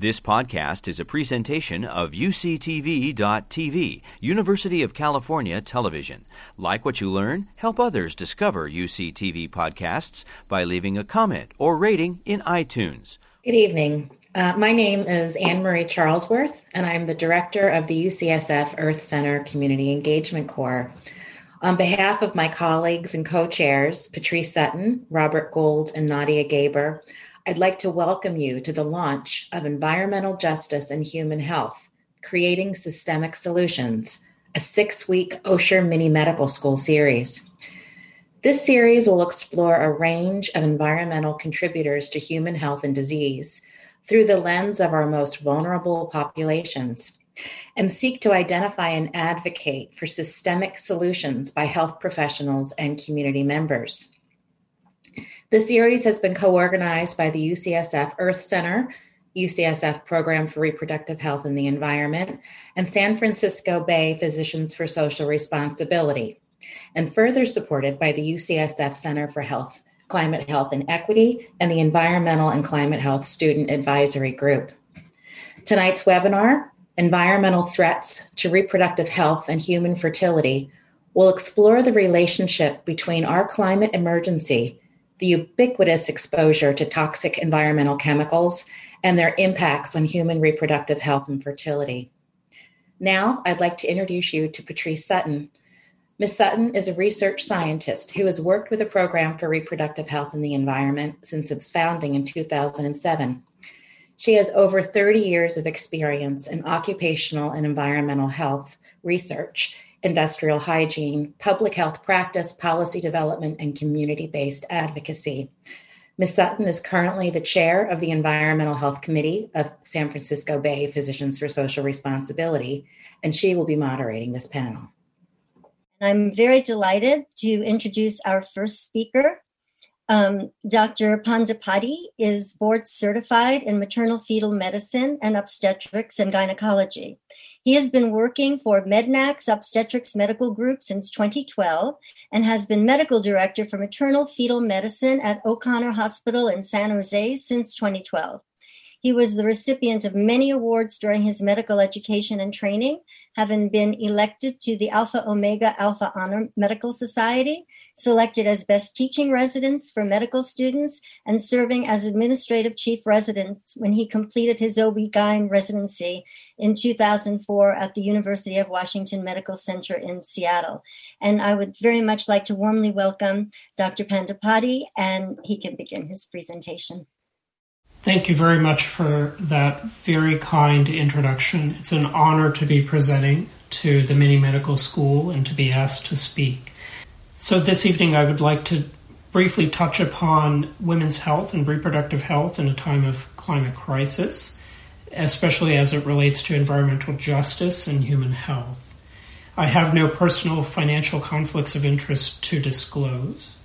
This podcast is a presentation of UCTV.tv, University of California Television. Like what you learn, help others discover UCTV podcasts by leaving a comment or rating in iTunes. Good evening. Uh, my name is Anne Marie Charlesworth, and I'm the director of the UCSF Earth Center Community Engagement Corps. On behalf of my colleagues and co chairs, Patrice Sutton, Robert Gold, and Nadia Gaber, I'd like to welcome you to the launch of Environmental Justice and Human Health Creating Systemic Solutions, a six week Osher Mini Medical School series. This series will explore a range of environmental contributors to human health and disease through the lens of our most vulnerable populations and seek to identify and advocate for systemic solutions by health professionals and community members. The series has been co organized by the UCSF Earth Center, UCSF Program for Reproductive Health and the Environment, and San Francisco Bay Physicians for Social Responsibility, and further supported by the UCSF Center for Health, Climate Health and Equity, and the Environmental and Climate Health Student Advisory Group. Tonight's webinar, Environmental Threats to Reproductive Health and Human Fertility, will explore the relationship between our climate emergency the ubiquitous exposure to toxic environmental chemicals and their impacts on human reproductive health and fertility. Now, I'd like to introduce you to Patrice Sutton. Ms. Sutton is a research scientist who has worked with the Program for Reproductive Health and the Environment since its founding in 2007. She has over 30 years of experience in occupational and environmental health research industrial hygiene, public health practice, policy development, and community based advocacy. Ms. Sutton is currently the chair of the Environmental Health Committee of San Francisco Bay Physicians for Social Responsibility, and she will be moderating this panel. I'm very delighted to introduce our first speaker, um, Dr. Pandipati is board certified in maternal fetal medicine and obstetrics and gynecology. He has been working for Mednax Obstetrics Medical Group since 2012 and has been medical director for maternal fetal medicine at O'Connor Hospital in San Jose since 2012. He was the recipient of many awards during his medical education and training, having been elected to the Alpha Omega Alpha Honor Medical Society, selected as best teaching residence for medical students, and serving as administrative chief resident when he completed his OB-GYN residency in 2004 at the University of Washington Medical Center in Seattle. And I would very much like to warmly welcome Dr. Pandipati, and he can begin his presentation. Thank you very much for that very kind introduction. It's an honor to be presenting to the Mini Medical School and to be asked to speak. So, this evening, I would like to briefly touch upon women's health and reproductive health in a time of climate crisis, especially as it relates to environmental justice and human health. I have no personal financial conflicts of interest to disclose.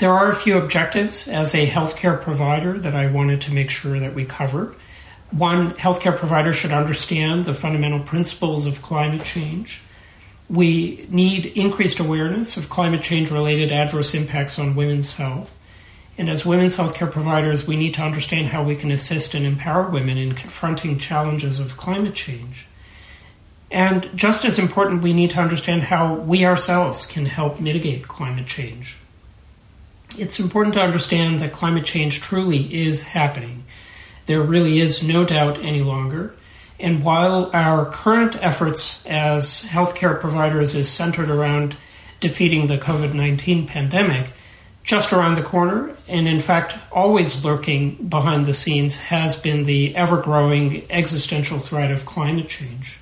There are a few objectives as a healthcare provider that I wanted to make sure that we cover. One, healthcare providers should understand the fundamental principles of climate change. We need increased awareness of climate change related adverse impacts on women's health. And as women's healthcare providers, we need to understand how we can assist and empower women in confronting challenges of climate change. And just as important, we need to understand how we ourselves can help mitigate climate change it's important to understand that climate change truly is happening. There really is no doubt any longer. And while our current efforts as healthcare providers is centered around defeating the COVID 19 pandemic, just around the corner, and in fact, always lurking behind the scenes, has been the ever growing existential threat of climate change.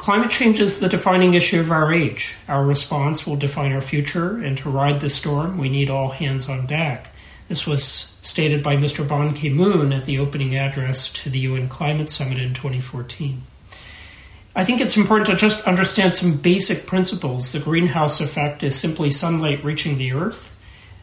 Climate change is the defining issue of our age. Our response will define our future, and to ride the storm, we need all hands on deck. This was stated by Mr. Ban Ki moon at the opening address to the UN Climate Summit in 2014. I think it's important to just understand some basic principles. The greenhouse effect is simply sunlight reaching the Earth.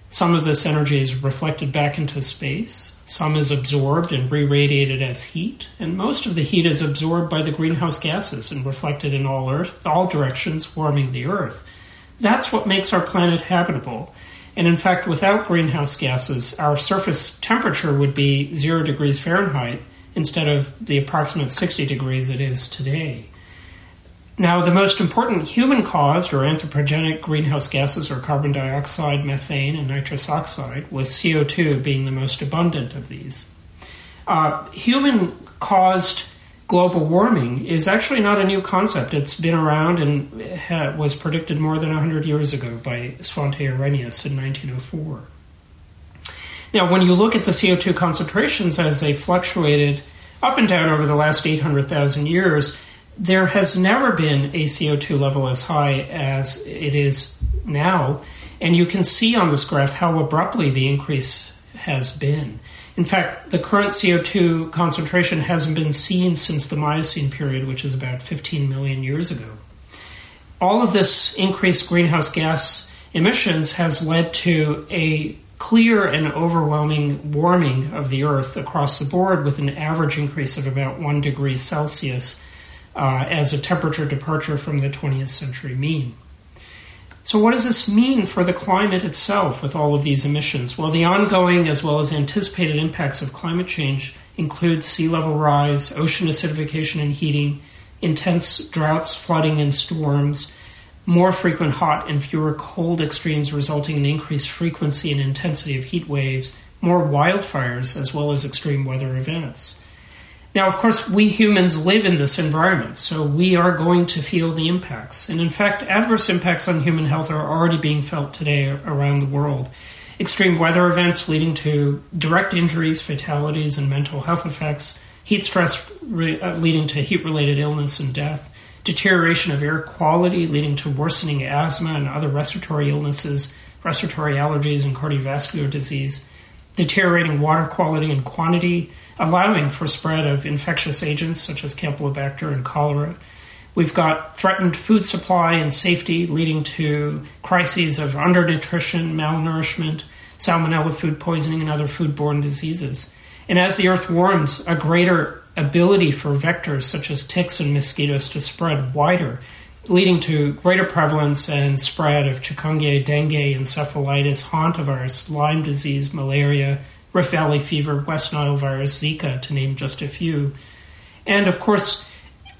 Some of this energy is reflected back into space. Some is absorbed and re radiated as heat, and most of the heat is absorbed by the greenhouse gases and reflected in all, earth, all directions, warming the Earth. That's what makes our planet habitable. And in fact, without greenhouse gases, our surface temperature would be zero degrees Fahrenheit, instead of the approximate 60 degrees it is today. Now, the most important human caused or anthropogenic greenhouse gases are carbon dioxide, methane, and nitrous oxide, with CO2 being the most abundant of these. Uh, human caused global warming is actually not a new concept. It's been around and was predicted more than 100 years ago by Svante Arrhenius in 1904. Now, when you look at the CO2 concentrations as they fluctuated up and down over the last 800,000 years, there has never been a CO2 level as high as it is now. And you can see on this graph how abruptly the increase has been. In fact, the current CO2 concentration hasn't been seen since the Miocene period, which is about 15 million years ago. All of this increased greenhouse gas emissions has led to a clear and overwhelming warming of the Earth across the board, with an average increase of about 1 degree Celsius uh, as a temperature departure from the 20th century mean. So, what does this mean for the climate itself with all of these emissions? Well, the ongoing as well as anticipated impacts of climate change include sea level rise, ocean acidification and heating, intense droughts, flooding, and storms, more frequent hot and fewer cold extremes resulting in increased frequency and intensity of heat waves, more wildfires, as well as extreme weather events. Now, of course, we humans live in this environment, so we are going to feel the impacts. And in fact, adverse impacts on human health are already being felt today around the world. Extreme weather events leading to direct injuries, fatalities, and mental health effects, heat stress re- uh, leading to heat related illness and death, deterioration of air quality leading to worsening asthma and other respiratory illnesses, respiratory allergies, and cardiovascular disease, deteriorating water quality and quantity allowing for spread of infectious agents such as Campylobacter and cholera. We've got threatened food supply and safety leading to crises of undernutrition, malnourishment, salmonella food poisoning, and other foodborne diseases. And as the earth warms, a greater ability for vectors such as ticks and mosquitoes to spread wider, leading to greater prevalence and spread of chikungunya, dengue, encephalitis, hantavirus, Lyme disease, malaria, Rift Valley fever, West Nile virus, Zika, to name just a few. And of course,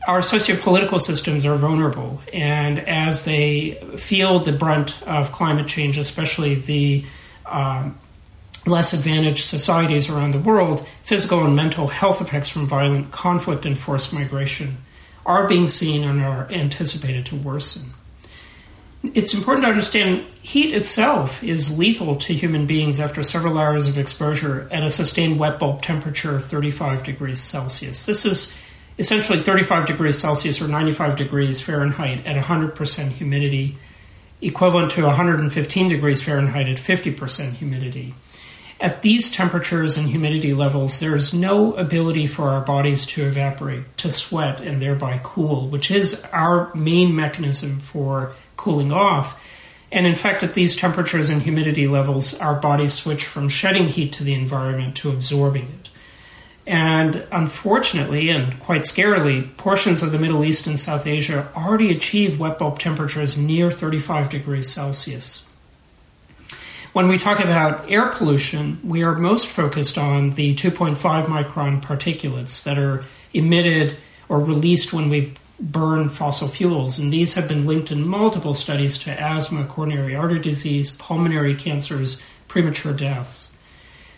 our sociopolitical systems are vulnerable, and as they feel the brunt of climate change, especially the um, less advantaged societies around the world, physical and mental health effects from violent conflict and forced migration are being seen and are anticipated to worsen it's important to understand heat itself is lethal to human beings after several hours of exposure at a sustained wet bulb temperature of 35 degrees Celsius. This is essentially 35 degrees Celsius or 95 degrees Fahrenheit at 100% humidity, equivalent to 115 degrees Fahrenheit at 50% humidity. At these temperatures and humidity levels, there is no ability for our bodies to evaporate, to sweat, and thereby cool, which is our main mechanism for cooling off. And in fact, at these temperatures and humidity levels, our bodies switch from shedding heat to the environment to absorbing it. And unfortunately, and quite scarily, portions of the Middle East and South Asia already achieve wet bulb temperatures near 35 degrees Celsius. When we talk about air pollution, we are most focused on the 2.5 micron particulates that are emitted or released when we burn fossil fuels, and these have been linked in multiple studies to asthma, coronary artery disease, pulmonary cancers, premature deaths.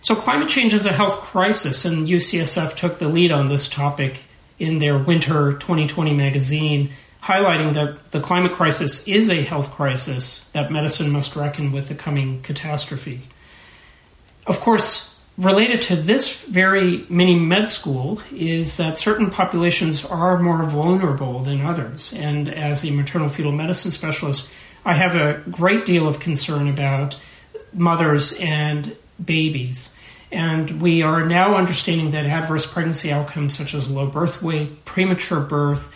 So, climate change is a health crisis, and UCSF took the lead on this topic in their Winter 2020 magazine, highlighting that the climate crisis is a health crisis that medicine must reckon with the coming catastrophe. Of course, related to this very mini med school is that certain populations are more vulnerable than others. And as a maternal fetal medicine specialist, I have a great deal of concern about mothers and babies. And we are now understanding that adverse pregnancy outcomes such as low birth weight, premature birth,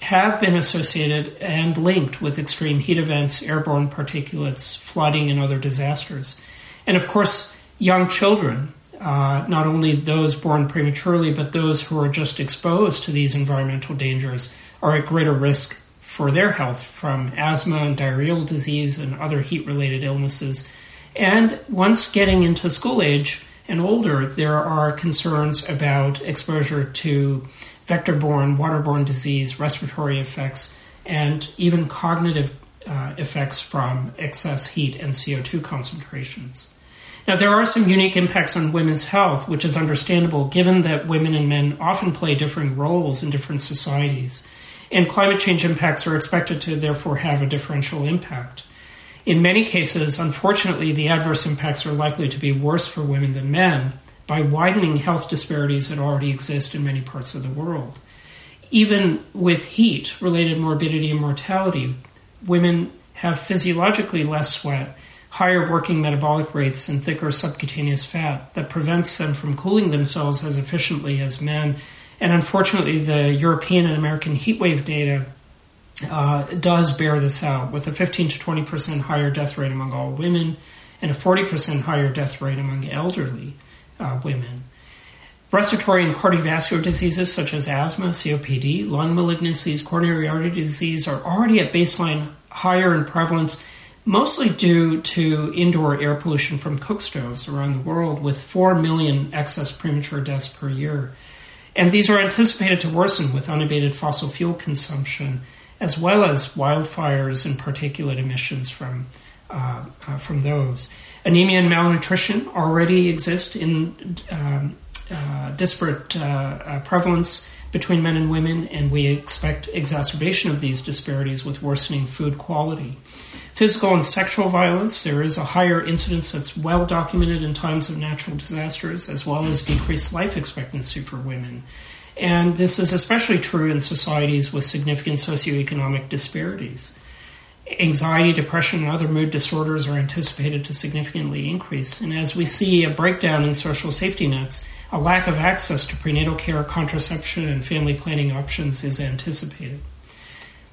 have been associated and linked with extreme heat events, airborne particulates, flooding, and other disasters. And of course, young children, uh, not only those born prematurely, but those who are just exposed to these environmental dangers, are at greater risk for their health from asthma and diarrheal disease and other heat related illnesses. And once getting into school age and older, there are concerns about exposure to vector borne, waterborne disease, respiratory effects, and even cognitive uh, effects from excess heat and CO2 concentrations. Now, there are some unique impacts on women's health, which is understandable given that women and men often play different roles in different societies, and climate change impacts are expected to therefore have a differential impact. In many cases, unfortunately, the adverse impacts are likely to be worse for women than men by widening health disparities that already exist in many parts of the world. Even with heat related morbidity and mortality, women have physiologically less sweat, higher working metabolic rates, and thicker subcutaneous fat that prevents them from cooling themselves as efficiently as men. And unfortunately, the European and American heat wave data uh, does bear this out, with a 15 to 20 percent higher death rate among all women and a 40 percent higher death rate among elderly uh, women. Respiratory and cardiovascular diseases such as asthma, COPD, lung malignancies, coronary artery disease are already at baseline higher in prevalence, mostly due to indoor air pollution from cook stoves around the world, with 4 million excess premature deaths per year. And these are anticipated to worsen with unabated fossil fuel consumption, as well as wildfires and particulate emissions from, uh, uh, from those. Anemia and malnutrition already exist in um, uh, disparate uh, uh, prevalence between men and women, and we expect exacerbation of these disparities with worsening food quality. Physical and sexual violence, there is a higher incidence that's well documented in times of natural disasters, as well as decreased life expectancy for women. And this is especially true in societies with significant socioeconomic disparities. Anxiety, depression, and other mood disorders are anticipated to significantly increase. And as we see a breakdown in social safety nets, a lack of access to prenatal care, contraception, and family planning options is anticipated.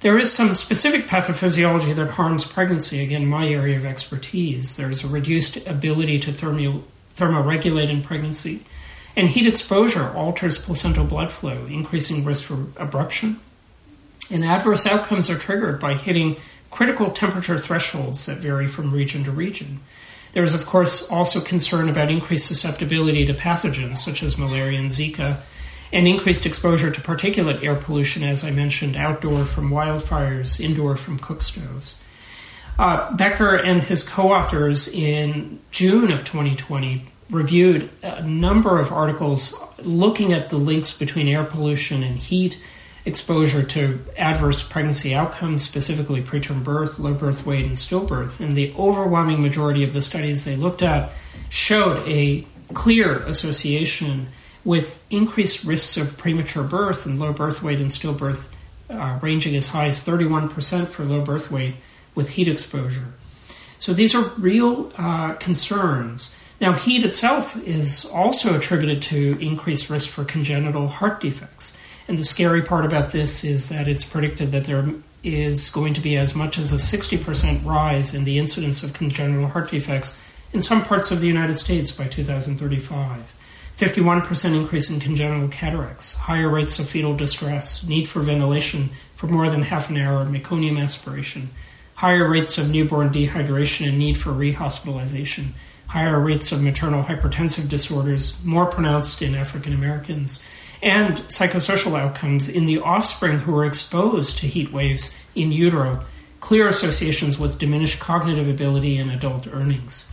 There is some specific pathophysiology that harms pregnancy, again, my area of expertise. There's a reduced ability to thermo- thermoregulate in pregnancy, and heat exposure alters placental blood flow, increasing risk for abruption. And adverse outcomes are triggered by hitting critical temperature thresholds that vary from region to region. There is, of course, also concern about increased susceptibility to pathogens such as malaria and Zika, and increased exposure to particulate air pollution, as I mentioned, outdoor from wildfires, indoor from cook stoves. Uh, Bekkar and his co authors in June of 2020 reviewed a number of articles looking at the links between air pollution and heat exposure to adverse pregnancy outcomes, specifically preterm birth, low birth weight, and stillbirth. And the overwhelming majority of the studies they looked at showed a clear association with increased risks of premature birth and low birth weight and stillbirth, uh, ranging as high as 31% for low birth weight with heat exposure. So these are real uh, concerns. Now, heat itself is also attributed to increased risk for congenital heart defects. And the scary part about this is that it's predicted that there is going to be as much as a 60% rise in the incidence of congenital heart defects in some parts of the United States by 2035. 51% increase in congenital cataracts, higher rates of fetal distress, need for ventilation for more than half an hour, meconium aspiration, higher rates of newborn dehydration and need for rehospitalization, higher rates of maternal hypertensive disorders, more pronounced in African Americans, and psychosocial outcomes in the offspring who are exposed to heat waves in utero, clear associations with diminished cognitive ability and adult earnings.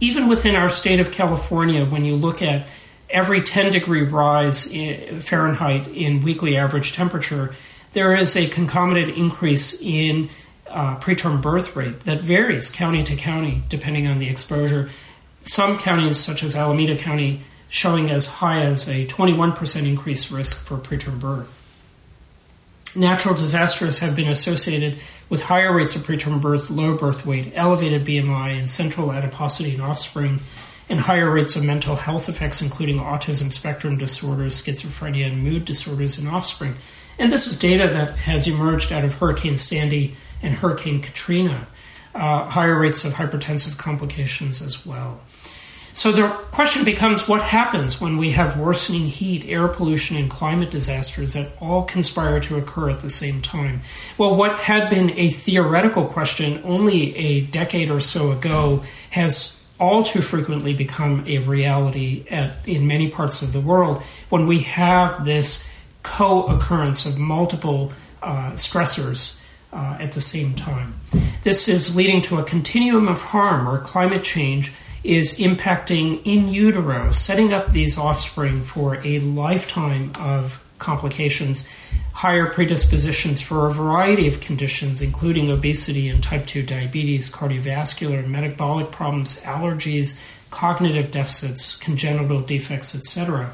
Even within our state of California, when you look at every 10 degree rise in Fahrenheit in weekly average temperature, there is a concomitant increase in uh, preterm birth rate that varies county to county depending on the exposure. Some counties, such as Alameda County, showing as high as a 21% increased risk for preterm birth. Natural disasters have been associated with higher rates of preterm birth, low birth weight, elevated BMI, and central adiposity in offspring, and higher rates of mental health effects, including autism spectrum disorders, schizophrenia, and mood disorders in offspring. And this is data that has emerged out of Hurricane Sandy and Hurricane Katrina. Uh, higher rates of hypertensive complications as well. So the question becomes what happens when we have worsening heat, air pollution, and climate disasters that all conspire to occur at the same time? Well, what had been a theoretical question only a decade or so ago has all too frequently become a reality at, in many parts of the world when we have this co occurrence of multiple uh, stressors uh, at the same time. This is leading to a continuum of harm where climate change is impacting in utero, setting up these offspring for a lifetime of complications, higher predispositions for a variety of conditions, including obesity and type 2 diabetes, cardiovascular and metabolic problems, allergies, cognitive deficits, congenital defects, etc.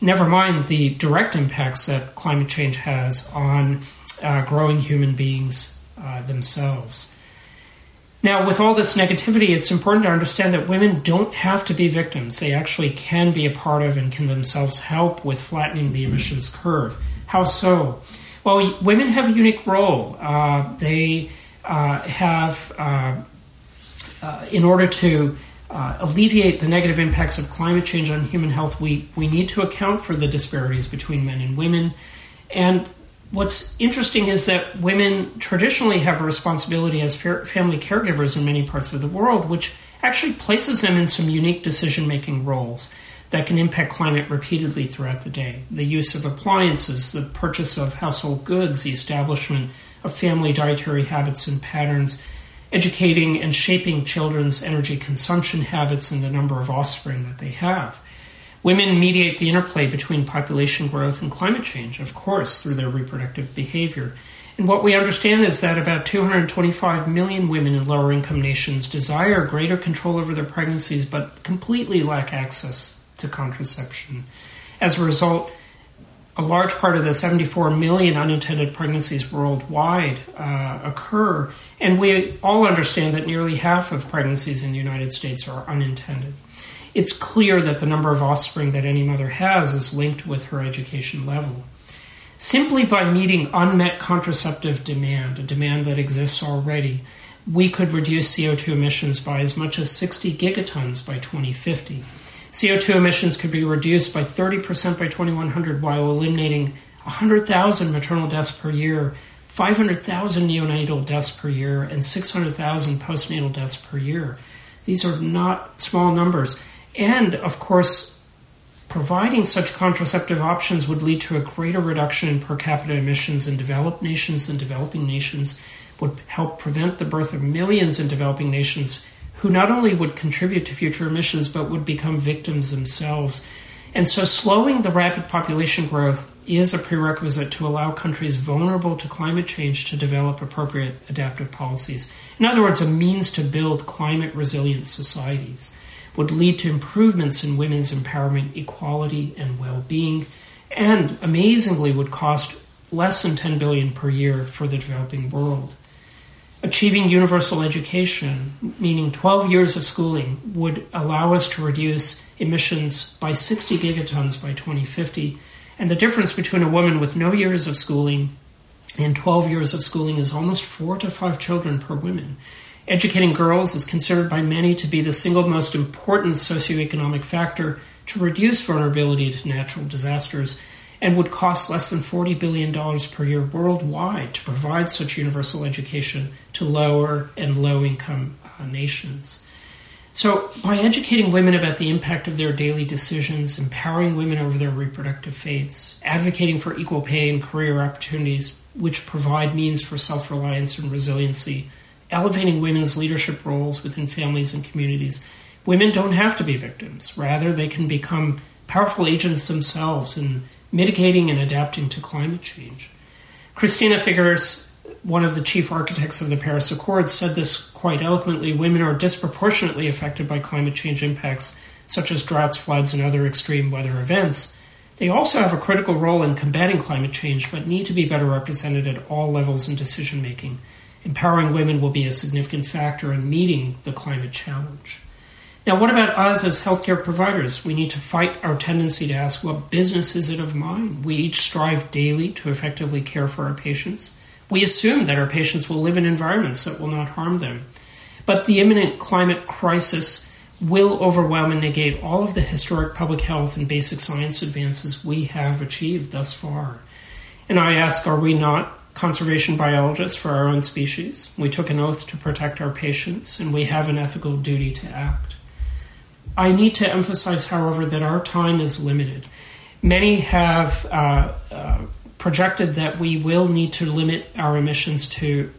Never mind the direct impacts that climate change has on uh, growing human beings uh, themselves. Now, with all this negativity, it's important to understand that women don't have to be victims. They actually can be a part of and can themselves help with flattening the emissions curve. How so? Well, women have a unique role. Uh, they uh, have, uh, uh in order to uh, alleviate the negative impacts of climate change on human health, we, we need to account for the disparities between men and women. And what's interesting is that women traditionally have a responsibility as family caregivers in many parts of the world, which actually places them in some unique decision making roles that can impact climate repeatedly throughout the day. The use of appliances, the purchase of household goods, the establishment of family dietary habits and patterns, educating and shaping children's energy consumption habits and the number of offspring that they have. Women mediate the interplay between population growth and climate change, of course, through their reproductive behavior. And what we understand is that about 225 million women in lower income nations desire greater control over their pregnancies but completely lack access to contraception. As a result, a large part of the 74 million unintended pregnancies worldwide uh, occur, and we all understand that nearly half of pregnancies in the United States are unintended it's clear that the number of offspring that any mother has is linked with her education level. Simply by meeting unmet contraceptive demand, a demand that exists already, we could reduce CO2 emissions by as much as 60 gigatons by 2050. CO2 emissions could be reduced by 30% by 2100 while eliminating 100,000 maternal deaths per year, 500,000 neonatal deaths per year, and 600,000 postnatal deaths per year. These are not small numbers. And of course, providing such contraceptive options would lead to a greater reduction in per capita emissions in developed nations than developing nations, would help prevent the birth of millions in developing nations who not only would contribute to future emissions but would become victims themselves. And so, slowing the rapid population growth is a prerequisite to allow countries vulnerable to climate change to develop appropriate adaptive policies. In other words, a means to build climate resilient societies would lead to improvements in women's empowerment, equality, and well-being, and amazingly would cost less than 10 billion per year for the developing world. Achieving universal education, meaning 12 years of schooling, would allow us to reduce emissions by 60 gigatons by 2050. And the difference between a woman with no years of schooling and 12 years of schooling is almost four to five children per woman. Educating girls is considered by many to be the single most important socioeconomic factor to reduce vulnerability to natural disasters and would cost less than $40 billion per year worldwide to provide such universal education to lower and low income uh, nations. So, by educating women about the impact of their daily decisions, empowering women over their reproductive fates, advocating for equal pay and career opportunities which provide means for self reliance and resiliency, elevating women's leadership roles within families and communities. Women don't have to be victims. Rather, they can become powerful agents themselves in mitigating and adapting to climate change. Christina Figueres, one of the chief architects of the Paris Accords, said this quite eloquently women are disproportionately affected by climate change impacts, such as droughts, floods, and other extreme weather events. They also have a critical role in combating climate change, but need to be better represented at all levels in decision making empowering women will be a significant factor in meeting the climate challenge. Now, what about us as healthcare providers? We need to fight our tendency to ask, what business is it of mine? We each strive daily to effectively care for our patients. We assume that our patients will live in environments that will not harm them. But the imminent climate crisis will overwhelm and negate all of the historic public health and basic science advances we have achieved thus far. And I ask, are we not conservation biologists for our own species. We took an oath to protect our patients, and we have an ethical duty to act. I need to emphasize, however, that our time is limited. Many have uh, uh, projected that we will need to limit our emissions to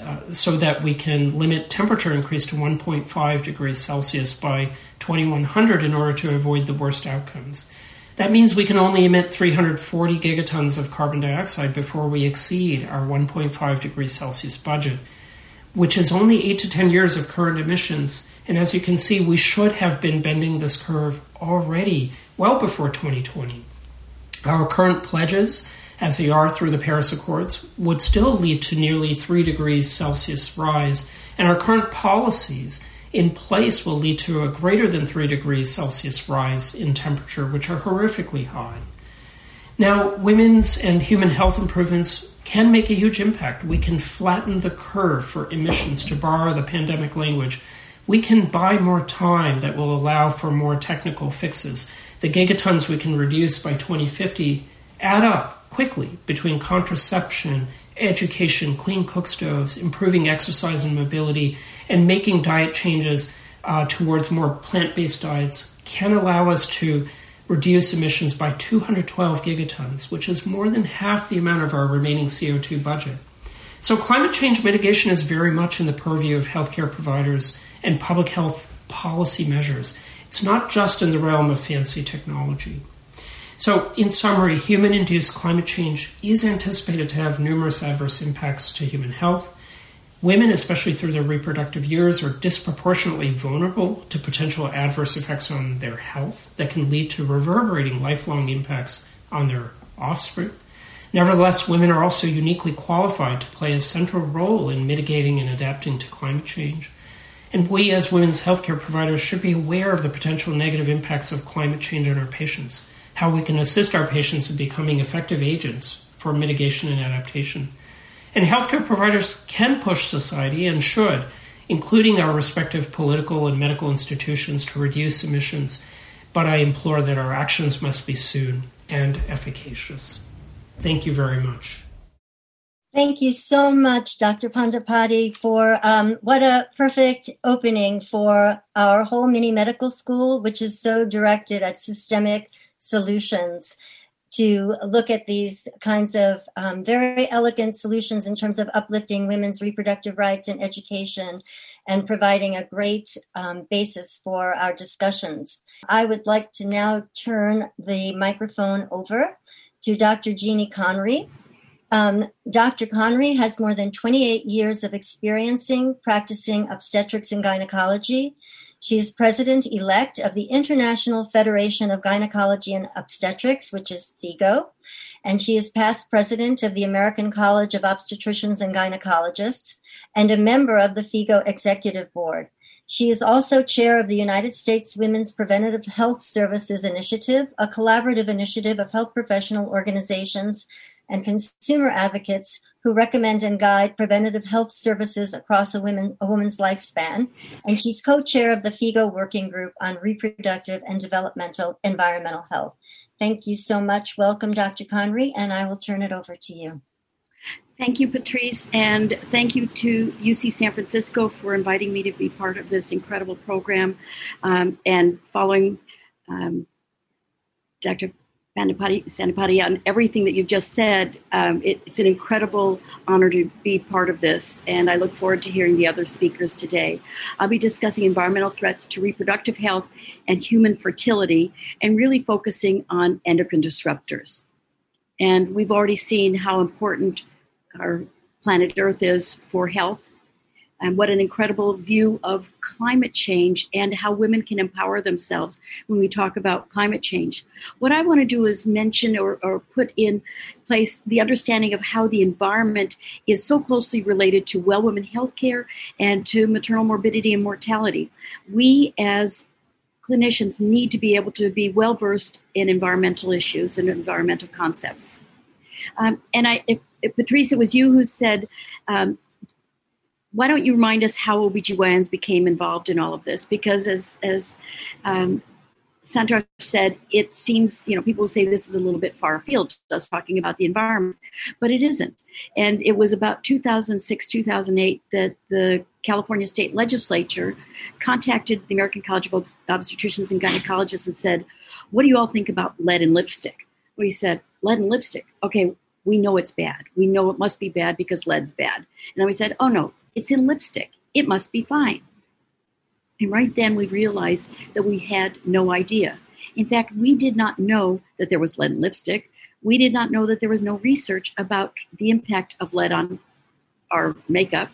uh, so that we can limit temperature increase to 1.5 degrees Celsius by 2100 in order to avoid the worst outcomes. That means we can only emit 340 gigatons of carbon dioxide before we exceed our 1.5 degrees Celsius budget, which is only 8 to 10 years of current emissions. And as you can see, we should have been bending this curve already well before 2020. Our current pledges, as they are through the Paris Accords, would still lead to nearly 3 degrees Celsius rise, and our current policies in place will lead to a greater than 3 degrees Celsius rise in temperature, which are horrifically high. Now, women's and human health improvements can make a huge impact. We can flatten the curve for emissions, to borrow the pandemic language. We can buy more time that will allow for more technical fixes. The gigatons we can reduce by 2050 add up quickly between contraception education, clean cook stoves, improving exercise and mobility, and making diet changes uh, towards more plant based diets can allow us to reduce emissions by 212 gigatons, which is more than half the amount of our remaining CO2 budget. So, climate change mitigation is very much in the purview of healthcare providers and public health policy measures. It's not just in the realm of fancy technology. So, in summary, human induced climate change is anticipated to have numerous adverse impacts to human health. Women, especially through their reproductive years, are disproportionately vulnerable to potential adverse effects on their health that can lead to reverberating lifelong impacts on their offspring. Nevertheless, women are also uniquely qualified to play a central role in mitigating and adapting to climate change. And we, as women's healthcare providers, should be aware of the potential negative impacts of climate change on our patients how we can assist our patients in becoming effective agents for mitigation and adaptation. And healthcare providers can push society and should, including our respective political and medical institutions, to reduce emissions. But I implore that our actions must be soon and efficacious. Thank you very much. Thank you so much, Dr. Pandipati, for um, what a perfect opening for our whole mini medical school, which is so directed at systemic solutions to look at these kinds of um, very elegant solutions in terms of uplifting women's reproductive rights and education and providing a great um, basis for our discussions. I would like to now turn the microphone over to Dr. Jeanne Conry. Um, Dr. Conry has more than 28 years of experiencing practicing obstetrics and gynecology. She is president elect of the International Federation of Gynecology and Obstetrics, which is FIGO, and she is past president of the American College of Obstetricians and Gynecologists and a member of the FIGO Executive Board. She is also chair of the United States Women's Preventative Health Services Initiative, a collaborative initiative of health professional organizations and consumer advocates who recommend and guide preventative health services across a, women, a woman's lifespan. And she's co chair of the FIGO Working Group on Reproductive and Developmental Environmental Health. Thank you so much. Welcome, Dr. Conry, and I will turn it over to you. Thank you, Patrice, and thank you to UC San Francisco for inviting me to be part of this incredible program um, and following um, Dr. Pandipati, on everything that you've just said. Um, it, it's an incredible honor to be part of this, and I look forward to hearing the other speakers today. I'll be discussing environmental threats to reproductive health and human fertility, and really focusing on endocrine disruptors. And we've already seen how important our planet Earth is for health and what an incredible view of climate change and how women can empower themselves when we talk about climate change. What I want to do is mention or, or put in place the understanding of how the environment is so closely related to well women healthcare and to maternal morbidity and mortality. We as clinicians need to be able to be well versed in environmental issues and environmental concepts. Um, and I, if, if, Patrice, it was you who said um, why don't you remind us how OBGYNs became involved in all of this? Because as, as um, Santosh said, it seems, you know, people say this is a little bit far afield, just talking about the environment, but it isn't. And it was about 2006, 2008 that the California state legislature contacted the American College of Obstetricians and Gynecologists and said, What do you all think about lead in lipstick? We said, Lead in lipstick. Okay, we know it's bad. We know it must be bad because lead's bad. And then we said, Oh no, it's in lipstick. It must be fine. And right then we realized that we had no idea. In fact, we did not know that there was lead in lipstick. We did not know that there was no research about the impact of lead on our makeup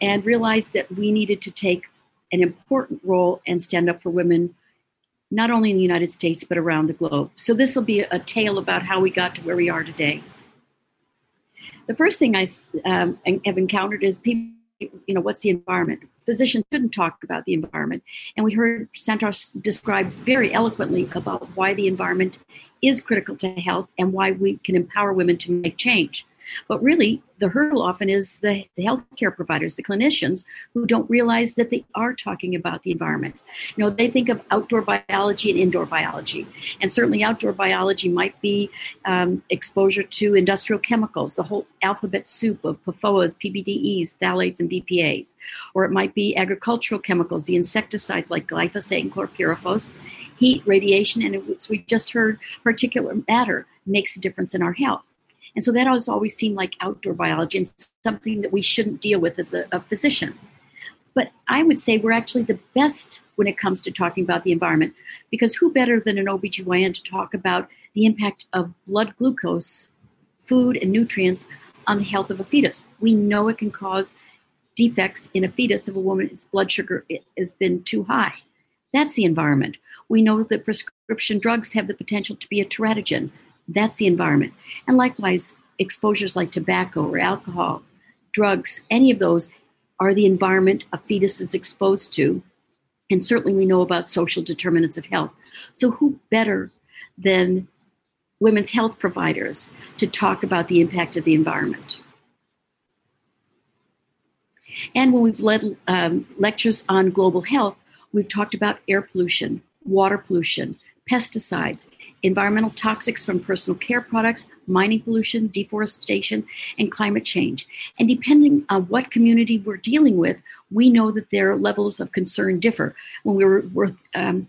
and realized that we needed to take an important role and stand up for women, not only in the United States, but around the globe. So this will be a tale about how we got to where we are today. The first thing I um, have encountered is people, you know, what's the environment? physicians shouldn't talk about the environment. And we heard Santosh describe very eloquently about why the environment is critical to health and why we can empower women to make change. But really, the hurdle often is the, the healthcare providers, the clinicians, who don't realize that they are talking about the environment. You know, they think of outdoor biology and indoor biology. And certainly, outdoor biology might be um, exposure to industrial chemicals, the whole alphabet soup of PFOAs, PBDEs, phthalates, and BPAs. Or it might be agricultural chemicals, the insecticides like glyphosate and chlorpyrifos heat, radiation, and as we just heard, particulate matter makes a difference in our health. And so that has always seemed like outdoor biology and something that we shouldn't deal with as a, a physician. But I would say we're actually the best when it comes to talking about the environment because who better than an OBGYN to talk about the impact of blood glucose, food, and nutrients on the health of a fetus? We know it can cause defects in a fetus if a woman's blood sugar has been too high. That's the environment. We know that prescription drugs have the potential to be a teratogen, that's the environment. And likewise, exposures like tobacco or alcohol, drugs, any of those are the environment a fetus is exposed to. And certainly we know about social determinants of health. So, who better than women's health providers to talk about the impact of the environment? And when we've led um, lectures on global health, we've talked about air pollution, water pollution, pesticides, environmental toxics from personal care products, mining pollution, deforestation, and climate change. And depending on what community we're dealing with, we know that their levels of concern differ. When we were, were um,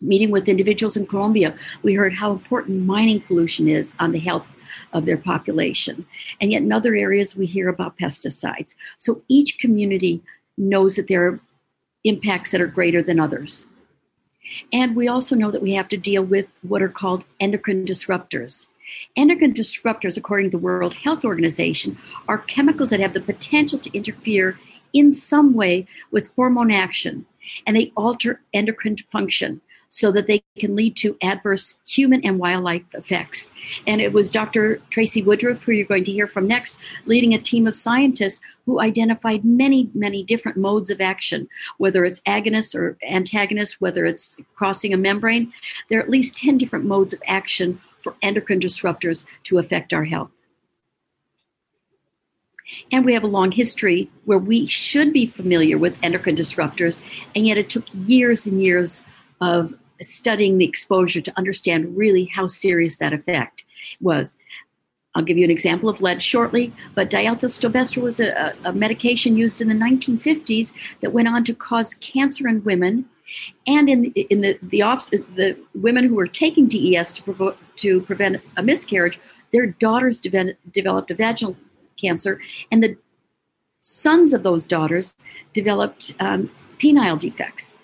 meeting with individuals in Colombia, we heard how important mining pollution is on the health of their population. And yet, in other areas, we hear about pesticides. So each community knows that there are impacts that are greater than others. And we also know that we have to deal with what are called endocrine disruptors. Endocrine disruptors, according to the World Health Organization, are chemicals that have the potential to interfere in some way with hormone action, and they alter endocrine function so that they can lead to adverse human and wildlife effects. And it was Dr. Tracy Woodruff, who you're going to hear from next, leading a team of scientists who identified many, many different modes of action, whether it's agonists or antagonists, whether it's crossing a membrane. There are at least 10 different modes of action for endocrine disruptors to affect our health. And we have a long history where we should be familiar with endocrine disruptors, and yet it took years and years of studying the exposure to understand really how serious that effect was. I'll give you an example of lead shortly, but diethylstilbestrol was a, a, medication used in the 1950s that went on to cause cancer in women. And in, the, in the, the, off, the women who were taking DES to, provo- to prevent a miscarriage, their daughters de- developed a vaginal cancer, and the sons of those daughters developed um, penile defects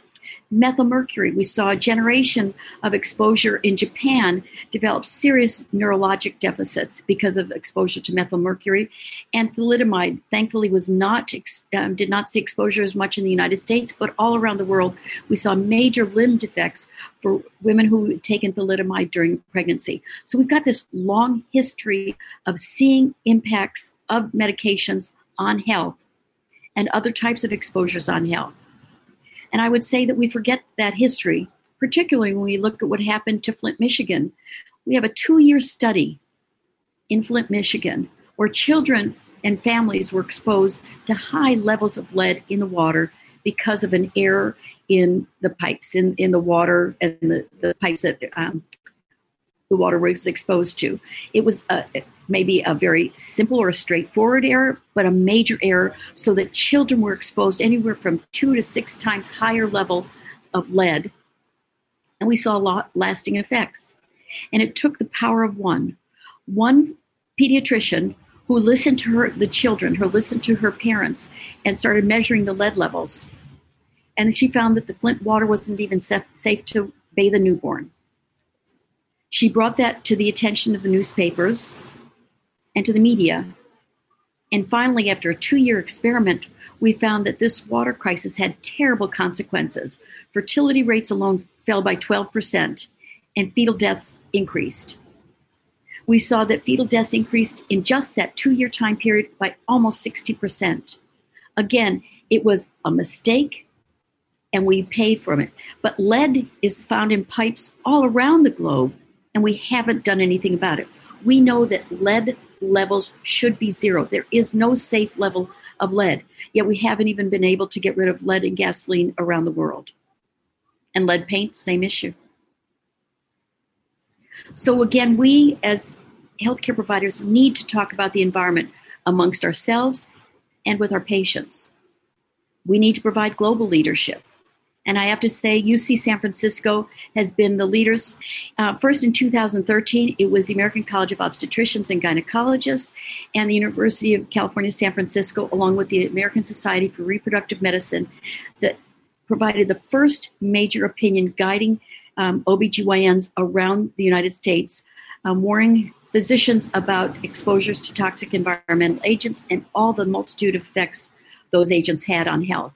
methylmercury. We saw a generation of exposure in Japan develop serious neurologic deficits because of exposure to methylmercury. And thalidomide, thankfully, was not um, did not see exposure as much in the United States, but all around the world, we saw major limb defects for women who had taken thalidomide during pregnancy. So we've got this long history of seeing impacts of medications on health and other types of exposures on health. And I would say that we forget that history, particularly when we look at what happened to Flint, Michigan. We have a two year study in Flint, Michigan, where children and families were exposed to high levels of lead in the water because of an error in the pipes, in, in the water, and the, the pipes that um, the water was exposed to. It was a, maybe a very simple or straightforward error, but a major error so that children were exposed anywhere from two to six times higher level of lead. And we saw lot lasting effects. And it took the power of one. One pediatrician who listened to her the children, who listened to her parents and started measuring the lead levels. And she found that the Flint water wasn't even safe to bathe a newborn. She brought that to the attention of the newspapers and to the media. And finally, after a two year experiment, we found that this water crisis had terrible consequences. Fertility rates alone fell by 12%, and fetal deaths increased. We saw that fetal deaths increased in just that two year time period by almost 60%. Again, it was a mistake and we paid for it. But lead is found in pipes all around the globe, and we haven't done anything about it. We know that lead levels should be zero. There is no safe level of lead, yet we haven't even been able to get rid of lead in gasoline around the world. And lead paint, same issue. So, again, we as healthcare providers need to talk about the environment amongst ourselves and with our patients. We need to provide global leadership. And I have to say, UC San Francisco has been the leaders. Uh, first in 2013, it was the American College of Obstetricians and Gynecologists and the University of California, San Francisco, along with the American Society for Reproductive Medicine, that provided the first major opinion guiding um, OBGYNs around the United States, um, warning physicians about exposures to toxic environmental agents and all the multitude of effects those agents had on health.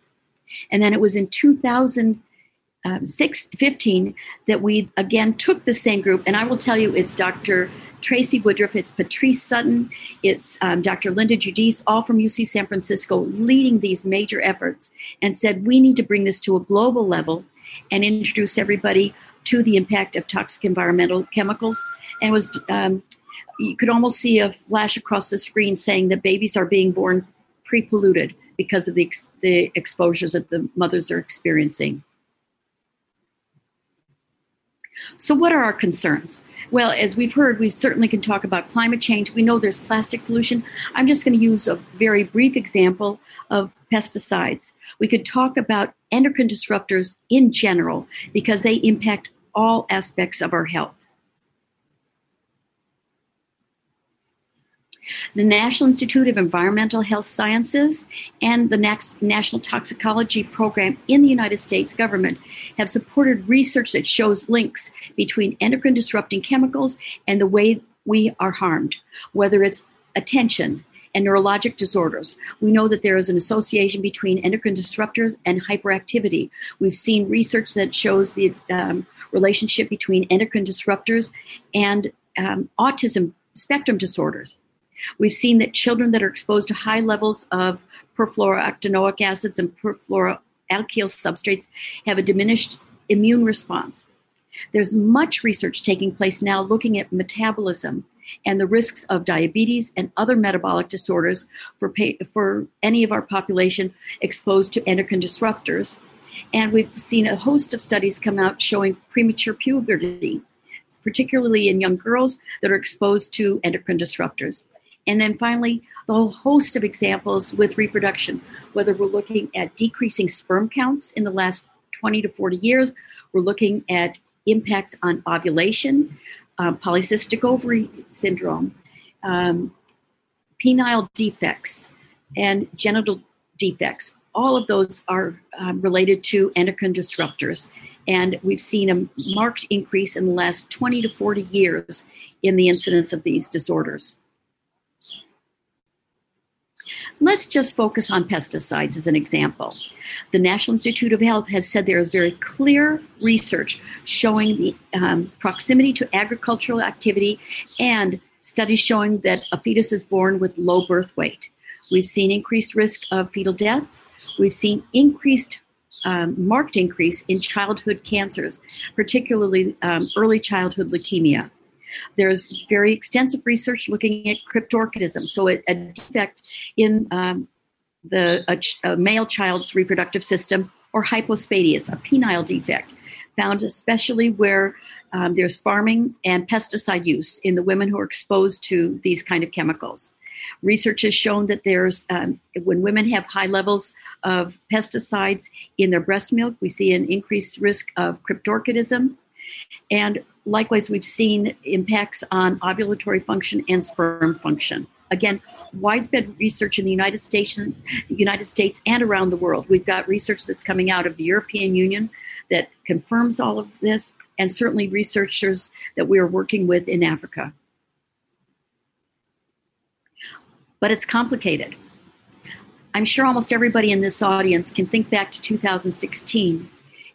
And then it was in 2015 um, that we again took the same group. And I will tell you, it's Dr. Tracy Woodruff, it's Patrice Sutton, it's um, Dr. Linda Judice, all from UC San Francisco, leading these major efforts and said we need to bring this to a global level and introduce everybody to the impact of toxic environmental chemicals. And was um, you could almost see a flash across the screen saying that babies are being born pre-polluted because of the, ex- the exposures that the mothers are experiencing. So, what are our concerns? Well, as we've heard, we certainly can talk about climate change. We know there's plastic pollution. I'm just going to use a very brief example of pesticides. We could talk about endocrine disruptors in general because they impact all aspects of our health. The National Institute of Environmental Health Sciences and the National Toxicology Program in the United States government have supported research that shows links between endocrine disrupting chemicals and the way we are harmed, whether it's attention, and neurologic disorders. We know that there is an association between endocrine disruptors and hyperactivity. We've seen research that shows the um, relationship between endocrine disruptors and um, autism spectrum disorders. We've seen that children that are exposed to high levels of perfluorooctanoic acids and perfluoroalkyl substrates have a diminished immune response. There's much research taking place now looking at metabolism and the risks of diabetes and other metabolic disorders for, for any of our population exposed to endocrine disruptors. And we've seen a host of studies come out showing premature puberty, particularly in young girls that are exposed to endocrine disruptors. And then finally, the whole host of examples with reproduction, whether we're looking at decreasing sperm counts in the last 20 to 40 years, we're looking at impacts on ovulation, um, polycystic ovary syndrome, um, penile defects, and genital defects. All of those are um, related to endocrine disruptors. And we've seen a marked increase in the last 20 to 40 years in the incidence of these disorders. Let's just focus on pesticides as an example. The National Institute of Health has said there is very clear research showing the um, proximity to agricultural activity and studies showing that a fetus is born with low birth weight. We've seen increased risk of fetal death. We've seen increased, um, marked increase in childhood cancers, particularly um, early childhood leukemia. There's very extensive research looking at cryptorchidism, so a, a defect in um, the a, a male child's reproductive system or hypospadias, a penile defect, found especially where um, there's farming and pesticide use in the women who are exposed to these kind of chemicals. Research has shown that there's um, when women have high levels of pesticides in their breast milk, we see an increased risk of cryptorchidism. And likewise, we've seen impacts on ovulatory function and sperm function. Again, widespread research in the United States, United States and around the world. We've got research that's coming out of the European Union that confirms all of this, and certainly researchers that we are working with in Africa. But it's complicated. I'm sure almost everybody in this audience can think back to 2016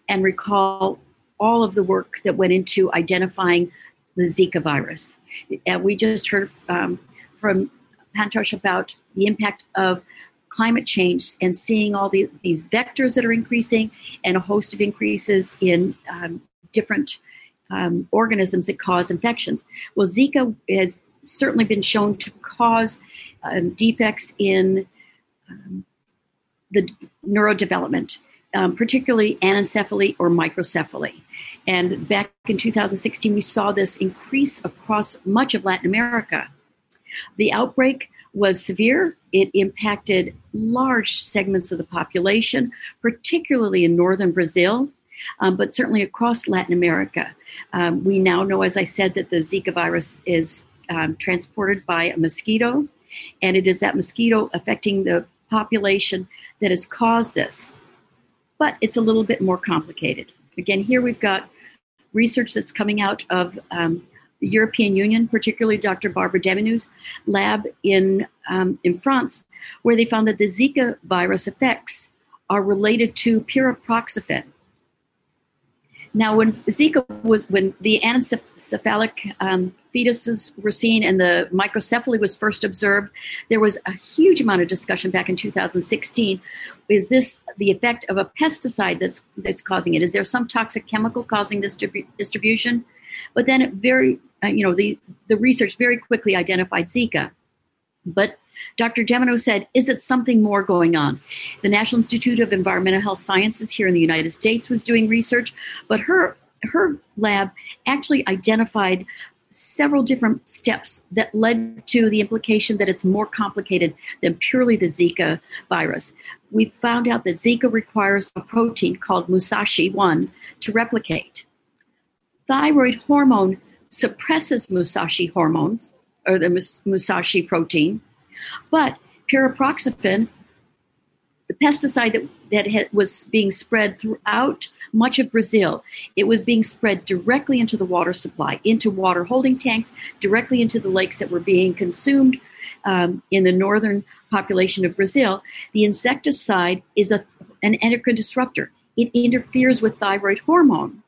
and recall all of the work that went into identifying the Zika virus. And we just heard um, from Pantosh about the impact of climate change and seeing all the, these vectors that are increasing and a host of increases in um, different um, organisms that cause infections. Well, Zika has certainly been shown to cause um, defects in um, the neurodevelopment, um, particularly anencephaly or microcephaly. And back in 2016, we saw this increase across much of Latin America. The outbreak was severe. It impacted large segments of the population, particularly in northern Brazil, um, but certainly across Latin America. Um, we now know, as I said, that the Zika virus is um, transported by a mosquito, and it is that mosquito affecting the population that has caused this. But it's a little bit more complicated. Again, here we've got research that's coming out of um, the European Union, particularly Dr. Barbara Demenou's lab in, um, in France, where they found that the Zika virus effects are related to pyriproxyfen. Now, when Zika was, when the anencephalic um, fetuses were seen and the microcephaly was first observed, there was a huge amount of discussion back in 2016. Is this the effect of a pesticide that's that's causing it? Is there some toxic chemical causing this distribu- distribution? But then it very, uh, you know, the, the research very quickly identified Zika. But Dr. Gemino said, is it something more going on? The National Institute of Environmental Health Sciences here in the United States was doing research, but her her lab actually identified several different steps that led to the implication that it's more complicated than purely the Zika virus. We found out that Zika requires a protein called Musashi1 to replicate thyroid hormone suppresses Musashi hormones or the Musashi protein, but pyriproxyfen, the pesticide that, that had, was being spread throughout much of Brazil, it was being spread directly into the water supply, into water holding tanks, directly into the lakes that were being consumed um, in the northern population of Brazil. The insecticide is a, an endocrine disruptor. It interferes with thyroid hormone.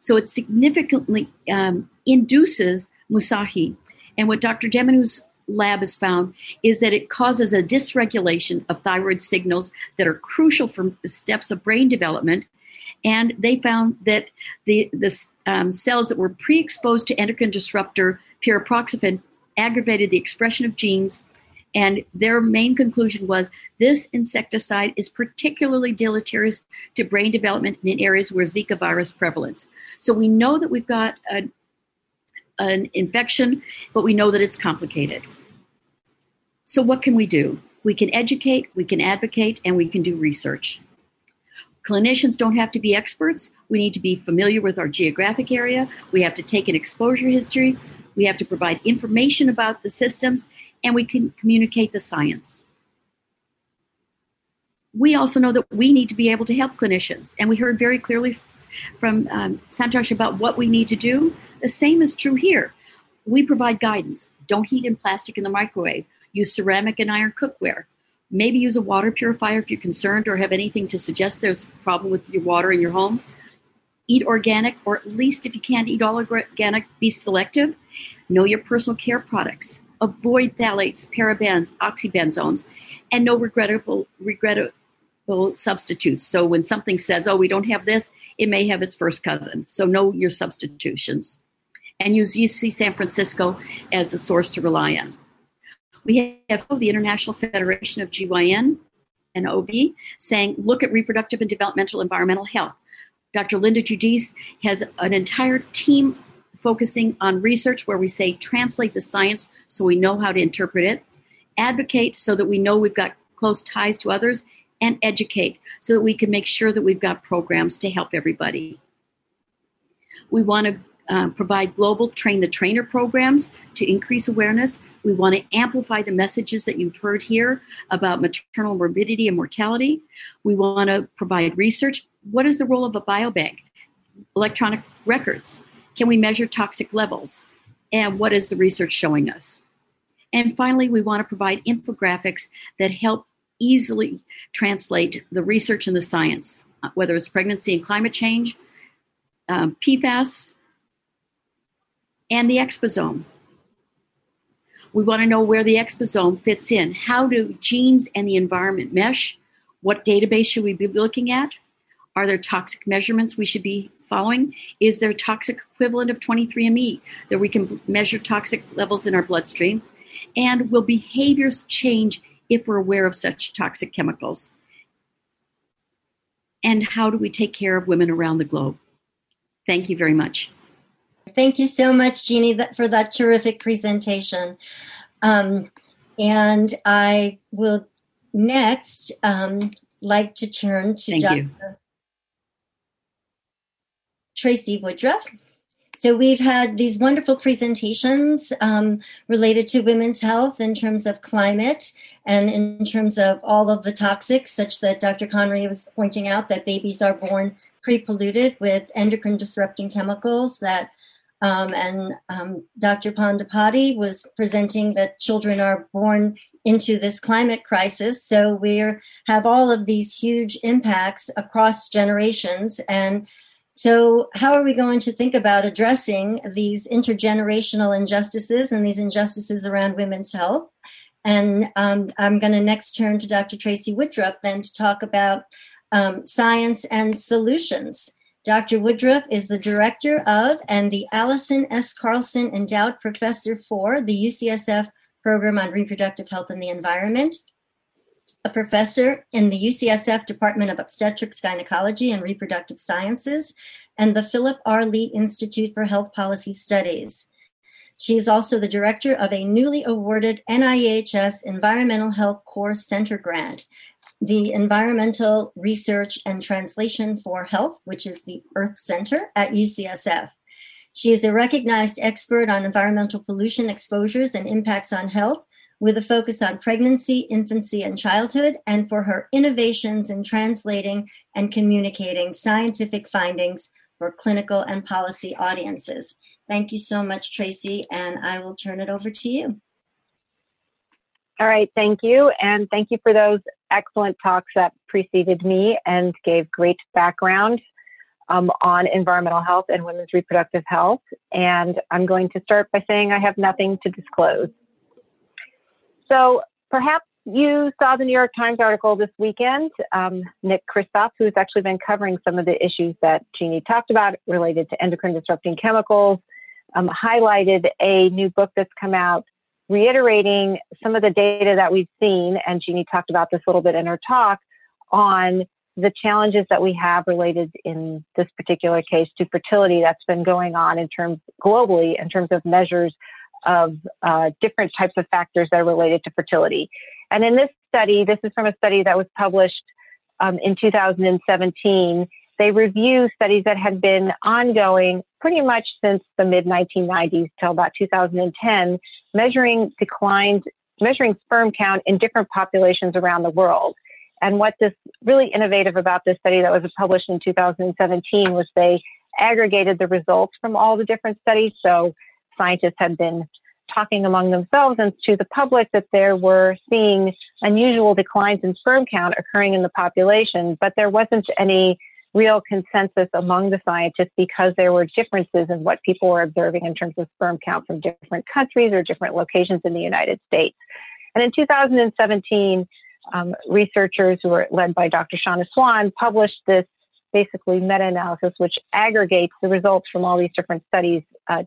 So it significantly um, induces Musashi. And what Dr. Demenou's lab has found is that it causes a dysregulation of thyroid signals that are crucial for steps of brain development. And they found that the, the um, cells that were pre exposed to endocrine disruptor pyriproxyfen aggravated the expression of genes and their main conclusion was this insecticide is particularly deleterious to brain development in areas where Zika virus prevalence. So we know that we've got an, an infection, but we know that it's complicated. So what can we do? We can educate, we can advocate, and we can do research. Clinicians don't have to be experts. We need to be familiar with our geographic area. We have to take an exposure history. We have to provide information about the systems and we can communicate the science. We also know that we need to be able to help clinicians, and we heard very clearly from um, Santosh about what we need to do. The same is true here. We provide guidance. Don't heat in plastic in the microwave. Use ceramic and iron cookware. Maybe use a water purifier if you're concerned or have anything to suggest there's a problem with your water in your home. Eat organic, or at least if you can't eat all organic, be selective. Know your personal care products avoid phthalates, parabens, oxybenzones, and no regrettable, regrettable substitutes. So when something says, oh, we don't have this, it may have its first cousin. So know your substitutions. And use UC San Francisco as a source to rely on. We have the International Federation of GYN and OB, saying, look at reproductive and developmental environmental health. Dr. Linda Judice has an entire team focusing on research where we say translate the science so we know how to interpret it, advocate so that we know we've got close ties to others, and educate so that we can make sure that we've got programs to help everybody. We want to uh, provide global train the trainer programs to increase awareness. We want to amplify the messages that you've heard here about maternal morbidity and mortality. We want to provide research. What is the role of a biobank? Electronic records. Can we measure toxic levels? And what is the research showing us? And finally, we want to provide infographics that help easily translate the research and the science, uh, whether it's pregnancy and climate change, um, PFAS, and the exposome. We want to know where the exposome fits in. How do genes and the environment mesh? What database should we be looking at? Are there toxic measurements we should be following? Is there a toxic equivalent of 23andMe that we can measure toxic levels in our bloodstreams? And will behaviors change if we're aware of such toxic chemicals? And how do we take care of women around the globe? Thank you very much. Thank you so much, Jeannie, for that terrific presentation. Um, and I will next um, like to turn to Thank Dr. You. Tracy Woodruff. So we've had these wonderful presentations um, related to women's health in terms of climate and in terms of all of the toxics, such that Dr. Conry was pointing out that babies are born pre-polluted with endocrine disrupting chemicals that um, and um, Dr. Pandapati was presenting that children are born into this climate crisis. So we have all of these huge impacts across generations. And so, how are we going to think about addressing these intergenerational injustices and these injustices around women's health? And um, I'm going to next turn to Dr. Tracy Woodruff then to talk about um, science and solutions. Dr. Woodruff is the director of and the Allison S. Carlson Endowed Professor for the UCSF Program on Reproductive Health and the Environment a professor in the UCSF Department of Obstetrics, Gynecology, and Reproductive Sciences, and the Philip R. Lee Institute for Health Policy Studies. She is also the director of a newly awarded NIEHS Environmental Health Core Center grant, the Environmental Research and Translation for Health, which is the Earth Center at UCSF. She is a recognized expert on environmental pollution exposures and impacts on health with a focus on pregnancy, infancy, and childhood, and for her innovations in translating and communicating scientific findings for clinical and policy audiences. Thank you so much, Tracy, and I will turn it over to you. All right, thank you. And thank you for those excellent talks that preceded me and gave great background um, on environmental health and women's reproductive health. And I'm going to start by saying I have nothing to disclose. So perhaps you saw the New York Times article this weekend. Um, Nick Kristof, who's actually been covering some of the issues that Jeannie talked about related to endocrine disrupting chemicals, um, highlighted a new book that's come out reiterating some of the data that we've seen. And Jeannie talked about this a little bit in her talk on the challenges that we have related in this particular case to fertility that's been going on in terms globally in terms of measures of uh, different types of factors that are related to fertility. And in this study, this is from a study that was published um, in 2017. They review studies that had been ongoing pretty much since the mid 1990s till about 2010, measuring declines, measuring sperm count in different populations around the world. And what this really innovative about this study that was published in 2017 was they aggregated the results from all the different studies. So scientists had been talking among themselves and to the public that there were seeing unusual declines in sperm count occurring in the population, but there wasn't any real consensus among the scientists because there were differences in what people were observing in terms of sperm count from different countries or different locations in the United States. And in 2017, um, researchers who were led by Dr. Shauna Swan published this basically meta-analysis which aggregates the results from all these different studies uh,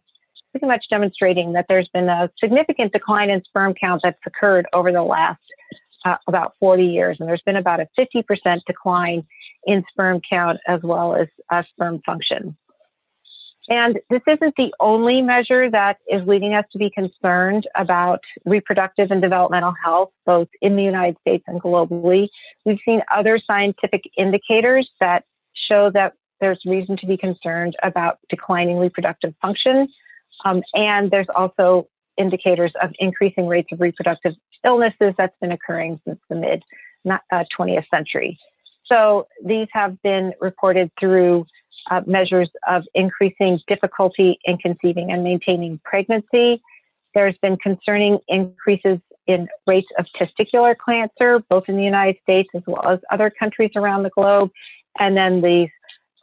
pretty much demonstrating that there's been a significant decline in sperm count that's occurred over the last uh, about 40 years. And there's been about a 50% decline in sperm count as well as uh, sperm function. And this isn't the only measure that is leading us to be concerned about reproductive and developmental health, both in the United States and globally. We've seen other scientific indicators that show that there's reason to be concerned about declining reproductive function. Um, and there's also indicators of increasing rates of reproductive illnesses that's been occurring since the mid uh, 20th century. So these have been reported through uh, measures of increasing difficulty in conceiving and maintaining pregnancy. There's been concerning increases in rates of testicular cancer, both in the United States as well as other countries around the globe. And then these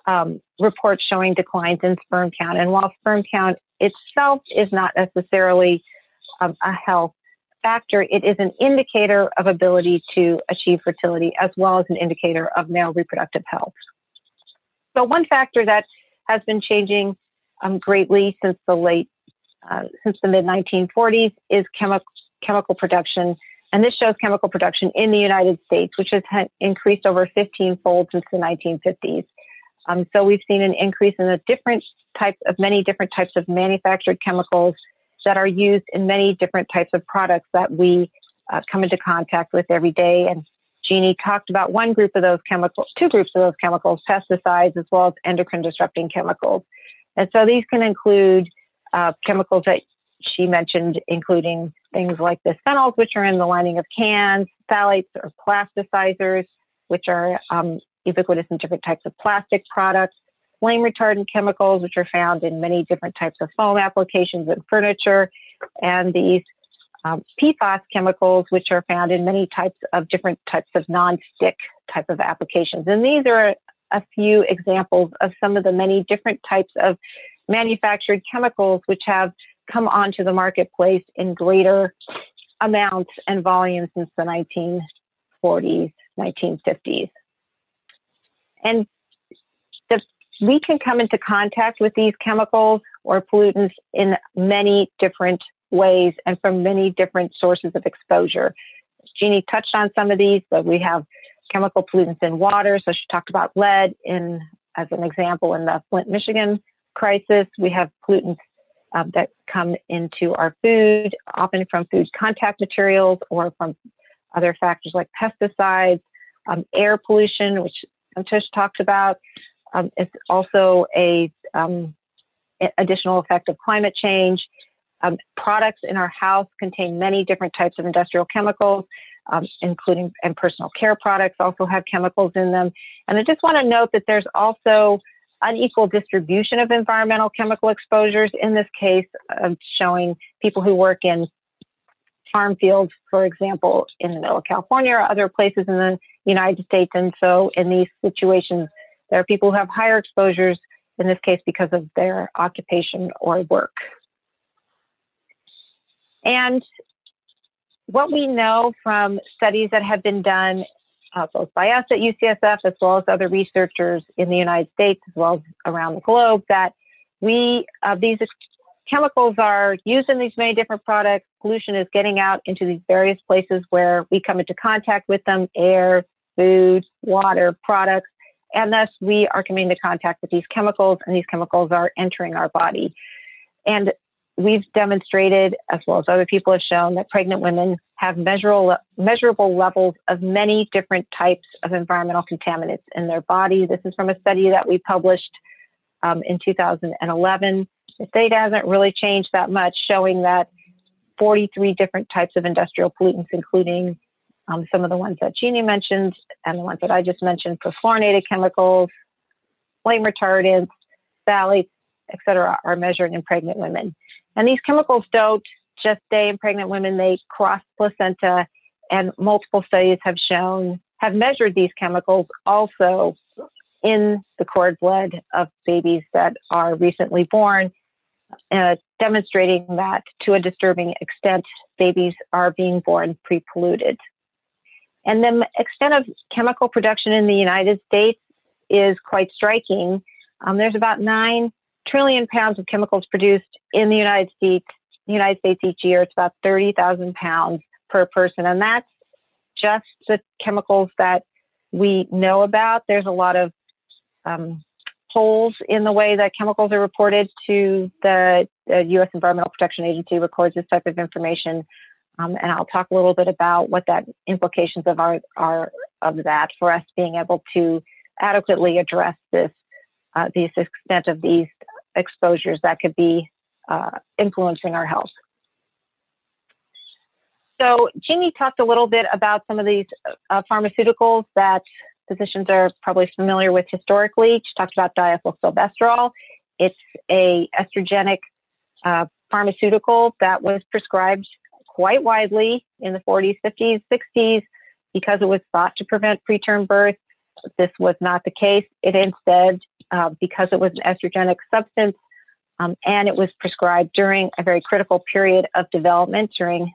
um, reports showing declines in sperm count. And while sperm count itself is not necessarily um, a health factor, it is an indicator of ability to achieve fertility as well as an indicator of male reproductive health. So one factor that has been changing um, greatly since the late, uh, since the mid 1940s is chemi- chemical production. And this shows chemical production in the United States, which has increased over 15 fold since the 1950s. Um, so we've seen an increase in the different types of many different types of manufactured chemicals that are used in many different types of products that we uh, come into contact with every day. And Jeannie talked about one group of those chemicals, two groups of those chemicals, pesticides as well as endocrine disrupting chemicals. And so these can include uh, chemicals that she mentioned, including things like bisphenols, which are in the lining of cans, phthalates or plasticizers, which are um, ubiquitous in different types of plastic products, flame retardant chemicals, which are found in many different types of foam applications and furniture, and these um, PFAS chemicals, which are found in many types of different types of non-stick type of applications. And these are a few examples of some of the many different types of manufactured chemicals which have come onto the marketplace in greater amounts and volumes since the 1940s, 1950s. And the, we can come into contact with these chemicals or pollutants in many different ways and from many different sources of exposure. Jeannie touched on some of these, but we have chemical pollutants in water. So she talked about lead in as an example in the Flint, Michigan crisis. We have pollutants um, that come into our food, often from food contact materials or from other factors like pesticides, um, air pollution, which Santosh talked about. Um, it's also a um, additional effect of climate change. Um, products in our house contain many different types of industrial chemicals, um, including and personal care products also have chemicals in them. And I just want to note that there's also unequal distribution of environmental chemical exposures. In this case, uh, showing people who work in farm fields, for example, in the middle of California or other places in the United States. And so, in these situations, there are people who have higher exposures, in this case, because of their occupation or work. And what we know from studies that have been done uh, both by us at UCSF as well as other researchers in the United States as well as around the globe that we uh, these chemicals are used in these many different products. Pollution is getting out into these various places where we come into contact with them: air, food, water, products, and thus we are coming into contact with these chemicals, and these chemicals are entering our body. And we've demonstrated, as well as other people have shown, that pregnant women have measurable, measurable levels of many different types of environmental contaminants in their body. This is from a study that we published um, in 2011. The data hasn't really changed that much, showing that 43 different types of industrial pollutants, including um, some of the ones that Jeannie mentioned and the ones that I just mentioned, perfluorinated chemicals, flame retardants, phthalates, et cetera, are measured in pregnant women. And these chemicals don't just stay in pregnant women, they cross placenta, and multiple studies have shown, have measured these chemicals also in the cord blood of babies that are recently born, uh, demonstrating that to a disturbing extent, babies are being born pre polluted. And the extent of chemical production in the United States is quite striking. Um, there's about nine trillion pounds of chemicals produced in the United States, United States each year. It's about 30,000 pounds per person. And that's just the chemicals that we know about. There's a lot of um, holes in the way that chemicals are reported to the, the, U.S. Environmental Protection Agency records this type of information. Um, and I'll talk a little bit about what that implications of our are of that for us being able to adequately address this uh, the extent of these exposures that could be uh, influencing our health. So Jeannie talked a little bit about some of these uh, pharmaceuticals that physicians are probably familiar with historically. She talked about diethylstilbestrol. It's a estrogenic uh, pharmaceutical that was prescribed quite widely in the 40s, 50s, 60s because it was thought to prevent preterm birth. This was not the case. It instead, uh, because it was an estrogenic substance, um, and it was prescribed during a very critical period of development during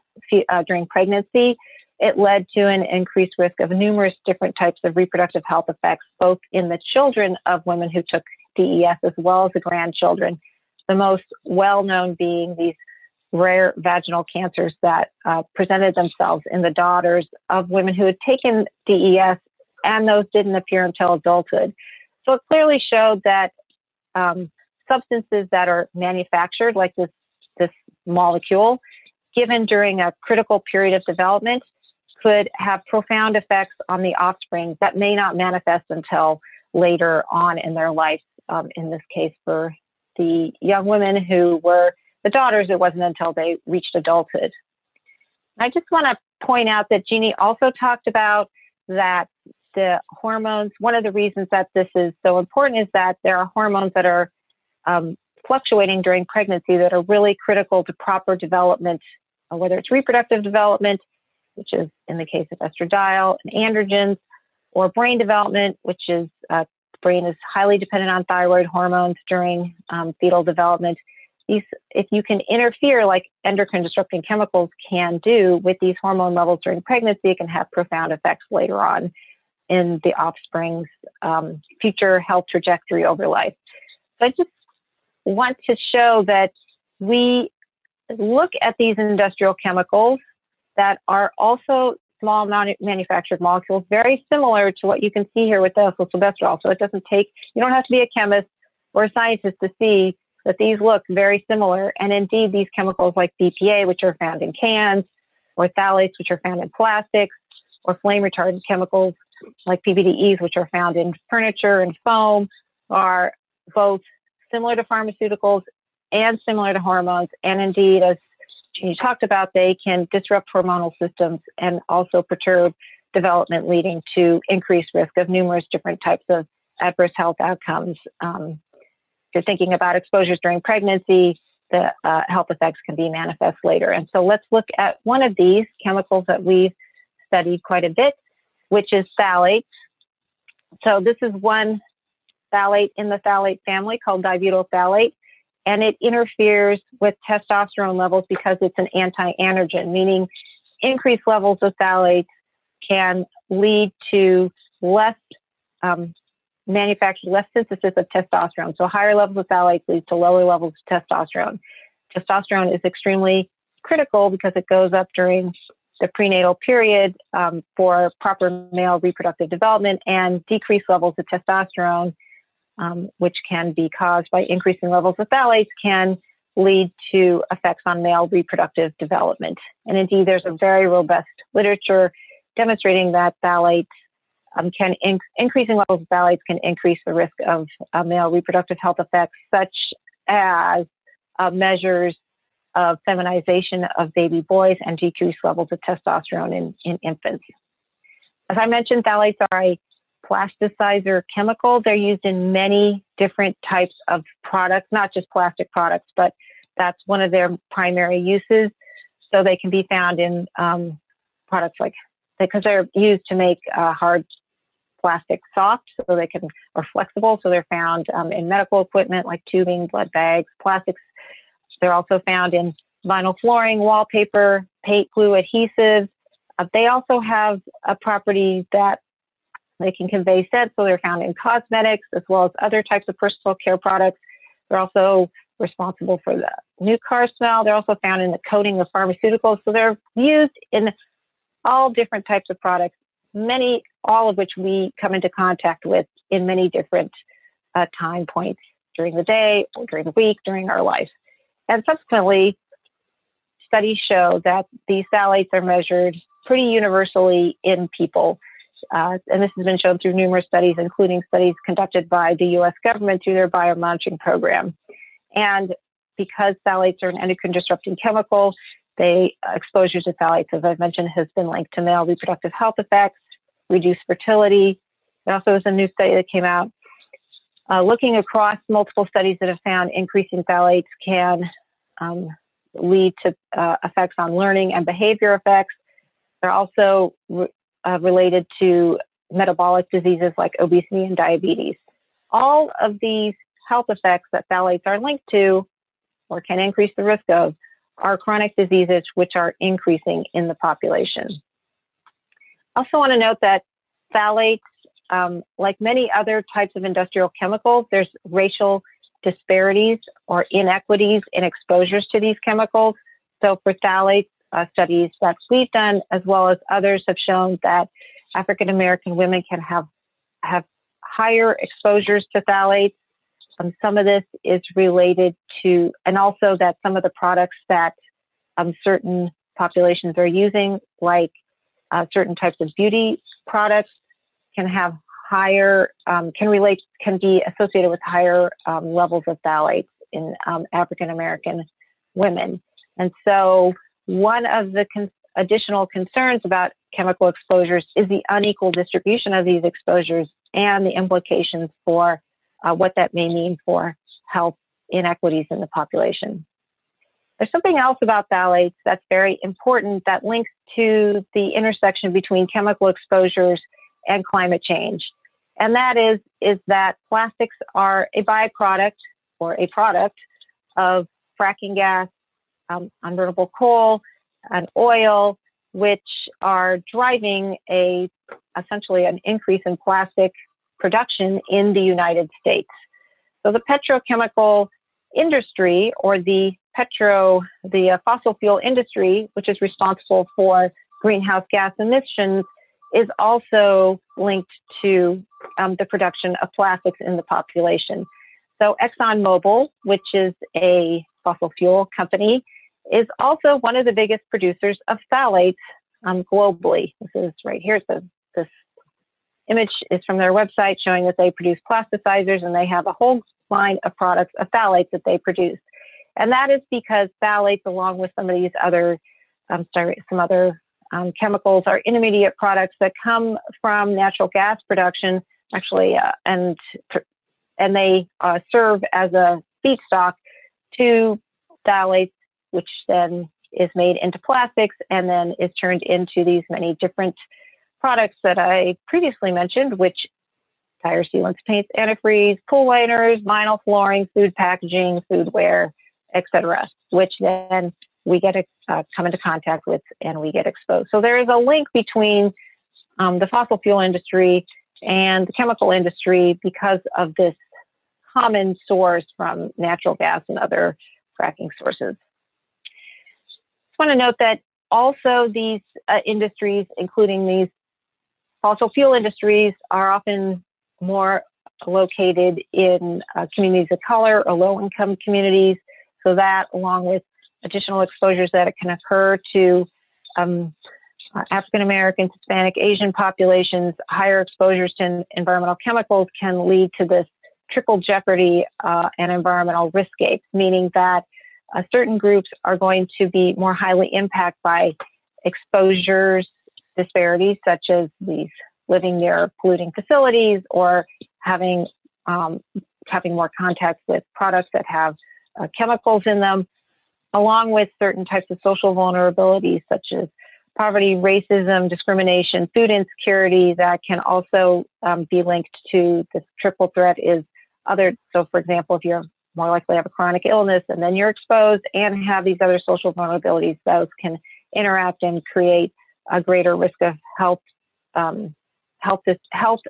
uh, during pregnancy. It led to an increased risk of numerous different types of reproductive health effects, both in the children of women who took DES as well as the grandchildren. The most well known being these rare vaginal cancers that uh, presented themselves in the daughters of women who had taken DES, and those didn't appear until adulthood. So it clearly showed that um, substances that are manufactured, like this, this molecule, given during a critical period of development, could have profound effects on the offspring that may not manifest until later on in their life. Um, in this case, for the young women who were the daughters, it wasn't until they reached adulthood. I just want to point out that Jeannie also talked about that the hormones, one of the reasons that this is so important is that there are hormones that are um, fluctuating during pregnancy that are really critical to proper development, uh, whether it's reproductive development, which is in the case of estradiol and androgens, or brain development, which is uh, brain is highly dependent on thyroid hormones during um, fetal development. These, if you can interfere like endocrine disrupting chemicals can do with these hormone levels during pregnancy, it can have profound effects later on in the offspring's um, future health trajectory over life. So I just want to show that we look at these industrial chemicals that are also small manufactured molecules, very similar to what you can see here with the silvestrol. So it doesn't take, you don't have to be a chemist or a scientist to see that these look very similar. And indeed, these chemicals like BPA, which are found in cans, or phthalates, which are found in plastics, or flame retardant chemicals like PBDEs, which are found in furniture and foam, are both similar to pharmaceuticals and similar to hormones. And indeed, as you talked about, they can disrupt hormonal systems and also perturb development, leading to increased risk of numerous different types of adverse health outcomes. Um, you're thinking about exposures during pregnancy, the uh, health effects can be manifest later. And so let's look at one of these chemicals that we've studied quite a bit, which is phthalates. So this is one phthalate in the phthalate family called dibutyl phthalate, and it interferes with testosterone levels because it's an anti-androgen, meaning increased levels of phthalates can lead to less um, manufactured, less synthesis of testosterone. So higher levels of phthalates leads to lower levels of testosterone. Testosterone is extremely critical because it goes up during the prenatal period um, for proper male reproductive development and decreased levels of testosterone um, which can be caused by increasing levels of phthalates, can lead to effects on male reproductive development. And indeed, there's a very robust literature demonstrating that phthalates um, can in- increasing levels of phthalates can increase the risk of uh, male reproductive health effects, such as uh, measures of feminization of baby boys and decreased levels of testosterone in, in infants. As I mentioned, phthalates are a plasticizer chemical. They're used in many different types of products, not just plastic products, but that's one of their primary uses. So they can be found in um, products like because they're used to make uh, hard plastic soft, so they can or flexible. So they're found um, in medical equipment like tubing, blood bags, plastics. They're also found in vinyl flooring, wallpaper, paint glue, adhesives. Uh, they also have a property that they can convey scent, so they're found in cosmetics as well as other types of personal care products. They're also responsible for the new car smell. They're also found in the coating of pharmaceuticals. So they're used in all different types of products, many, all of which we come into contact with in many different uh, time points during the day during the week, during our life. And subsequently, studies show that these phthalates are measured pretty universally in people. Uh, and this has been shown through numerous studies, including studies conducted by the US government through their biomonitoring program. And because phthalates are an endocrine disrupting chemical, they uh, exposure to phthalates, as I've mentioned, has been linked to male reproductive health effects, reduced fertility. There also was a new study that came out uh, looking across multiple studies that have found increasing phthalates can um, lead to uh, effects on learning and behavior effects. They're also re- uh, related to metabolic diseases like obesity and diabetes. All of these health effects that phthalates are linked to or can increase the risk of are chronic diseases which are increasing in the population. Also want to note that phthalates, um, like many other types of industrial chemicals, there's racial disparities or inequities in exposures to these chemicals. So for phthalates, uh, studies that we've done, as well as others, have shown that African American women can have have higher exposures to phthalates. Um, some of this is related to, and also that some of the products that um, certain populations are using, like uh, certain types of beauty products, can have higher, um, can relate, can be associated with higher um, levels of phthalates in um, African American women. And so, one of the con- additional concerns about chemical exposures is the unequal distribution of these exposures and the implications for uh, what that may mean for health inequities in the population. There's something else about phthalates that's very important that links to the intersection between chemical exposures and climate change. And that is, is that plastics are a byproduct or a product of fracking gas, um, unburnable coal, and oil, which are driving a essentially an increase in plastic production in the United States. So the petrochemical industry or the petro, the uh, fossil fuel industry, which is responsible for greenhouse gas emissions, is also linked to um, the production of plastics in the population. So ExxonMobil, which is a fossil fuel company, is also one of the biggest producers of phthalates um, globally. This is right here. So this image is from their website showing that they produce plasticizers and they have a whole line of products of phthalates that they produce. And that is because phthalates, along with some of these other, um, some other um, chemicals, are intermediate products that come from natural gas production, actually, uh, and and they uh, serve as a feedstock to phthalates, which then is made into plastics and then is turned into these many different products that I previously mentioned, which tire sealants, paints, antifreeze, pool liners, vinyl flooring, food packaging, foodware, etc., which then we get uh, come into contact with and we get exposed. So there is a link between um, the fossil fuel industry and the chemical industry because of this common source from natural gas and other fracking sources. Just want to note that also these uh, industries, including these Fossil fuel industries are often more located in uh, communities of color or low income communities. So that, along with additional exposures that can occur to um, uh, African Americans, Hispanic, Asian populations, higher exposures to environmental chemicals can lead to this triple jeopardy uh, and environmental riskapes, meaning that uh, certain groups are going to be more highly impacted by exposures disparities, such as these living near polluting facilities or having um, having more contact with products that have uh, chemicals in them, along with certain types of social vulnerabilities such as poverty, racism, discrimination, food insecurity that can also um, be linked to this triple threat is other. So, for example, if you're more likely to have a chronic illness and then you're exposed and have these other social vulnerabilities, those can interact and create a greater risk of health, um, health, health,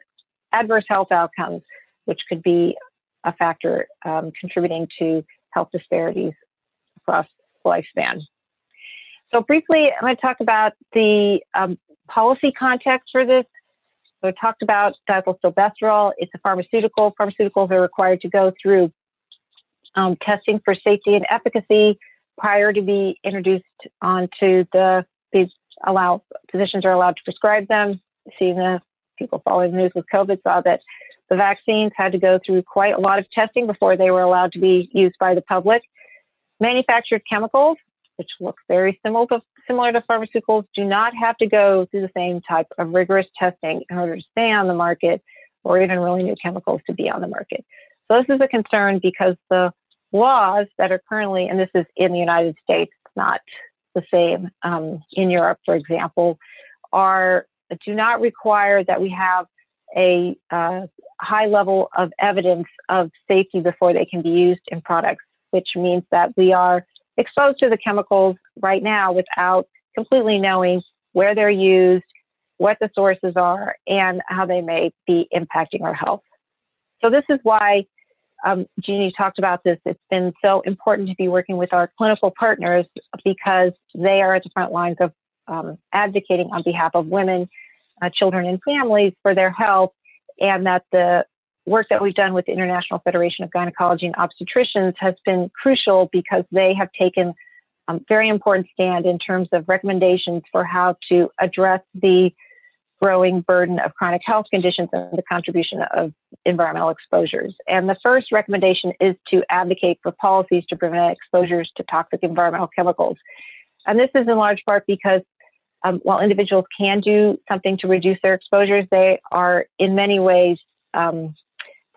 adverse health outcomes, which could be a factor um, contributing to health disparities across lifespan. So briefly, I'm going to talk about the um, policy context for this. So I talked about dilbostolbestrol. It's a pharmaceutical. Pharmaceuticals are required to go through um, testing for safety and efficacy prior to be introduced onto the these allow physicians are allowed to prescribe them. Seeing the people following the news with COVID saw that the vaccines had to go through quite a lot of testing before they were allowed to be used by the public. Manufactured chemicals, which look very similar to, similar to pharmaceuticals, do not have to go through the same type of rigorous testing in order to stay on the market or even really new chemicals to be on the market. So this is a concern because the laws that are currently, and this is in the United States, not the same um, in Europe, for example, are do not require that we have a uh, high level of evidence of safety before they can be used in products, which means that we are exposed to the chemicals right now without completely knowing where they're used, what the sources are, and how they may be impacting our health. So this is why um, Jeanne talked about this. It's been so important to be working with our clinical partners because they are at the front lines of um, advocating on behalf of women, uh, children, and families for their health, and that the work that we've done with the International Federation of Gynecology and Obstetricians has been crucial because they have taken a very important stand in terms of recommendations for how to address the growing burden of chronic health conditions and the contribution of environmental exposures. And the first recommendation is to advocate for policies to prevent exposures to toxic environmental chemicals. And this is in large part because um, while individuals can do something to reduce their exposures, they are in many ways um,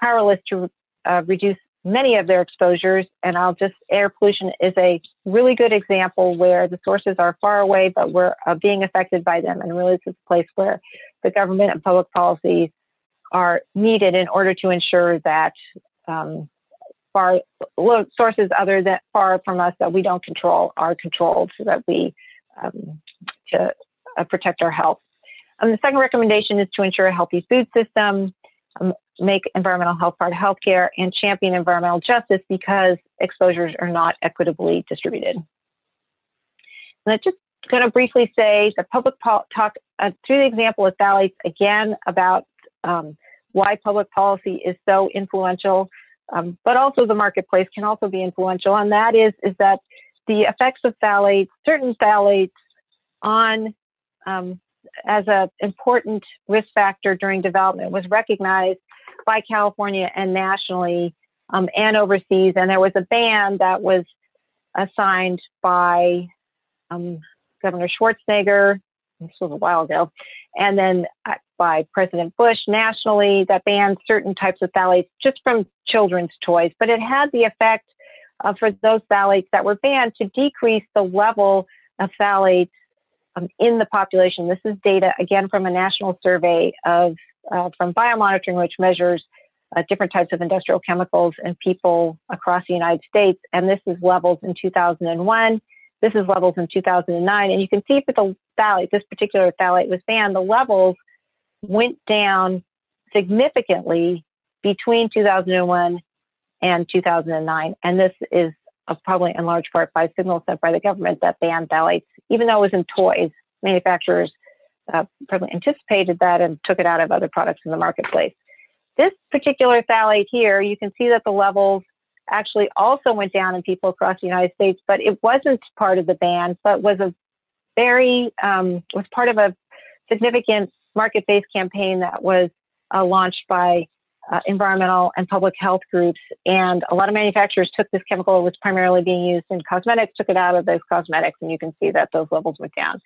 powerless to uh, reduce many of their exposures. And I'll just, air pollution is a really good example where the sources are far away, but we're uh, being affected by them. And really, this is a place where the government and public policies are needed in order to ensure that um, far sources other than far from us that we don't control are controlled so that we um, to uh, protect our health. Um, the second recommendation is to ensure a healthy food system. Um, make environmental health part of healthcare and champion environmental justice because exposures are not equitably distributed. And I'm just going to briefly say the public po- talk uh, through the example of phthalates again about um, why public policy is so influential, um, but also the marketplace can also be influential, and that is is that the effects of phthalates, certain phthalates, on um, as an important risk factor during development was recognized by California and nationally um, and overseas. And there was a ban that was assigned by um, Governor Schwarzenegger, this was a while ago, and then uh, by President Bush nationally that banned certain types of phthalates just from children's toys. But it had the effect uh, for those phthalates that were banned to decrease the level of phthalates um, in the population. This is data again from a national survey of uh, from biomonitoring, which measures uh, different types of industrial chemicals in people across the United States. And this is levels in 2001. This is levels in 2009. And you can see for the phthalate, this particular phthalate was banned, the levels went down significantly between 2001 and 2009. And this is probably in large part by signals sent by the government that banned phthalates, even though it was in toys. Manufacturers uh, probably anticipated that and took it out of other products in the marketplace. This particular phthalate here, you can see that the levels actually also went down in people across the United States, but it wasn't part of the ban, but was a very um, was part of a significant market-based campaign that was uh, launched by uh, environmental and public health groups. And a lot of manufacturers took this chemical, it was primarily being used in cosmetics, took it out of those cosmetics, and you can see that those levels went down.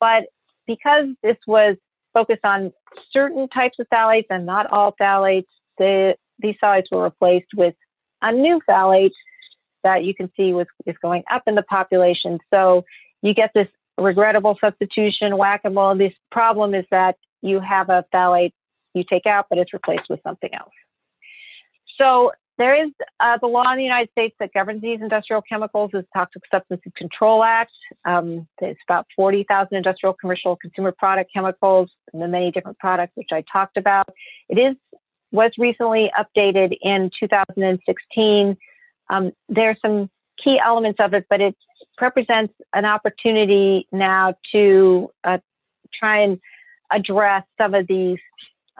But because this was focused on certain types of phthalates and not all phthalates, the, these phthalates were replaced with a new phthalate that you can see was, is going up in the population. So you get this regrettable substitution, whack-a-mole. This problem is that you have a phthalate you take out, but it's replaced with something else. So there is uh, the law in the United States that governs these industrial chemicals is Toxic Substances Control Act. Um, it's about 40,000 industrial, commercial, consumer product chemicals and the many different products which I talked about. It is was recently updated in 2016. Um, there are some key elements of it, but it represents an opportunity now to uh, try and address some of these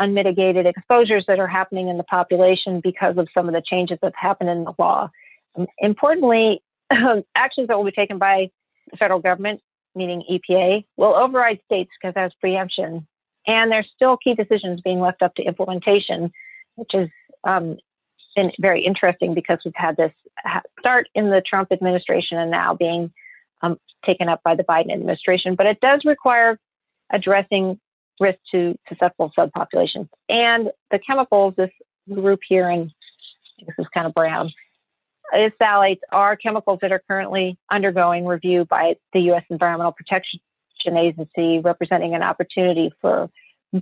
unmitigated exposures that are happening in the population because of some of the changes that have happened in the law. Um, importantly, actions that will be taken by the federal government, meaning EPA, will override states because that's preemption. And there's still key decisions being left up to implementation, which has um, been very interesting because we've had this start in the Trump administration and now being um, taken up by the Biden administration. But it does require addressing risk to susceptible subpopulations. And the chemicals, this group here, and this is kind of brown, its phthalates are chemicals that are currently undergoing review by the U.S. Environmental Protection Agency, representing an opportunity for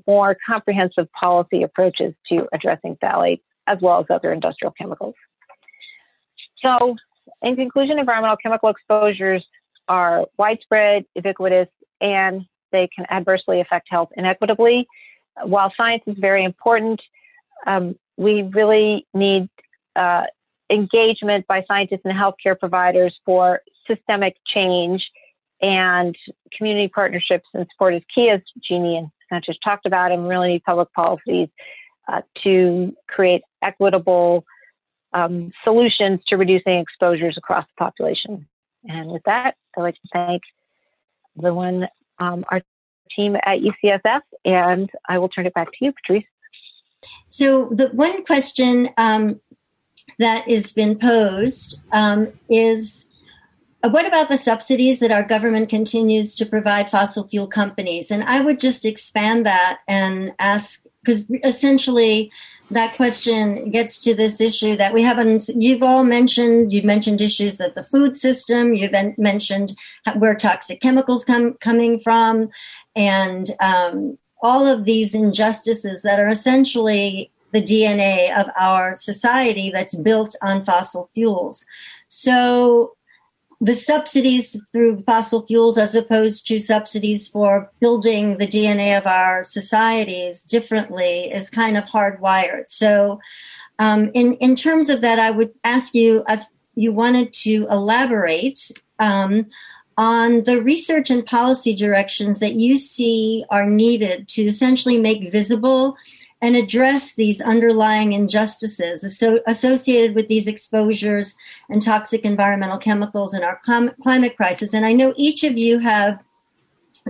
more comprehensive policy approaches to addressing phthalates as well as other industrial chemicals. So, in conclusion, environmental chemical exposures are widespread, ubiquitous, and they can adversely affect health inequitably. While science is very important, um, we really need uh, engagement by scientists and healthcare providers for systemic change and community partnerships and support is key, as Jeanne and Santosh talked about, and we really need public policies uh, to create equitable um, solutions to reducing exposures across the population. And with that, I'd like to thank everyone um, our team at UCSF, and I will turn it back to you, Patrice. So, the one question um, that has been posed um, is uh, what about the subsidies that our government continues to provide fossil fuel companies? And I would just expand that and ask because essentially that question gets to this issue that we haven't you've all mentioned you've mentioned issues of the food system you've mentioned where toxic chemicals come coming from and um, all of these injustices that are essentially the dna of our society that's built on fossil fuels. So the subsidies through fossil fuels as opposed to subsidies for building the DNA of our societies differently is kind of hardwired. So, um, in in terms of that, I would ask you if you wanted to elaborate um, on the research and policy directions that you see are needed to essentially make visible and address these underlying injustices associated with these exposures and toxic environmental chemicals in our clim- climate crisis. And I know each of you have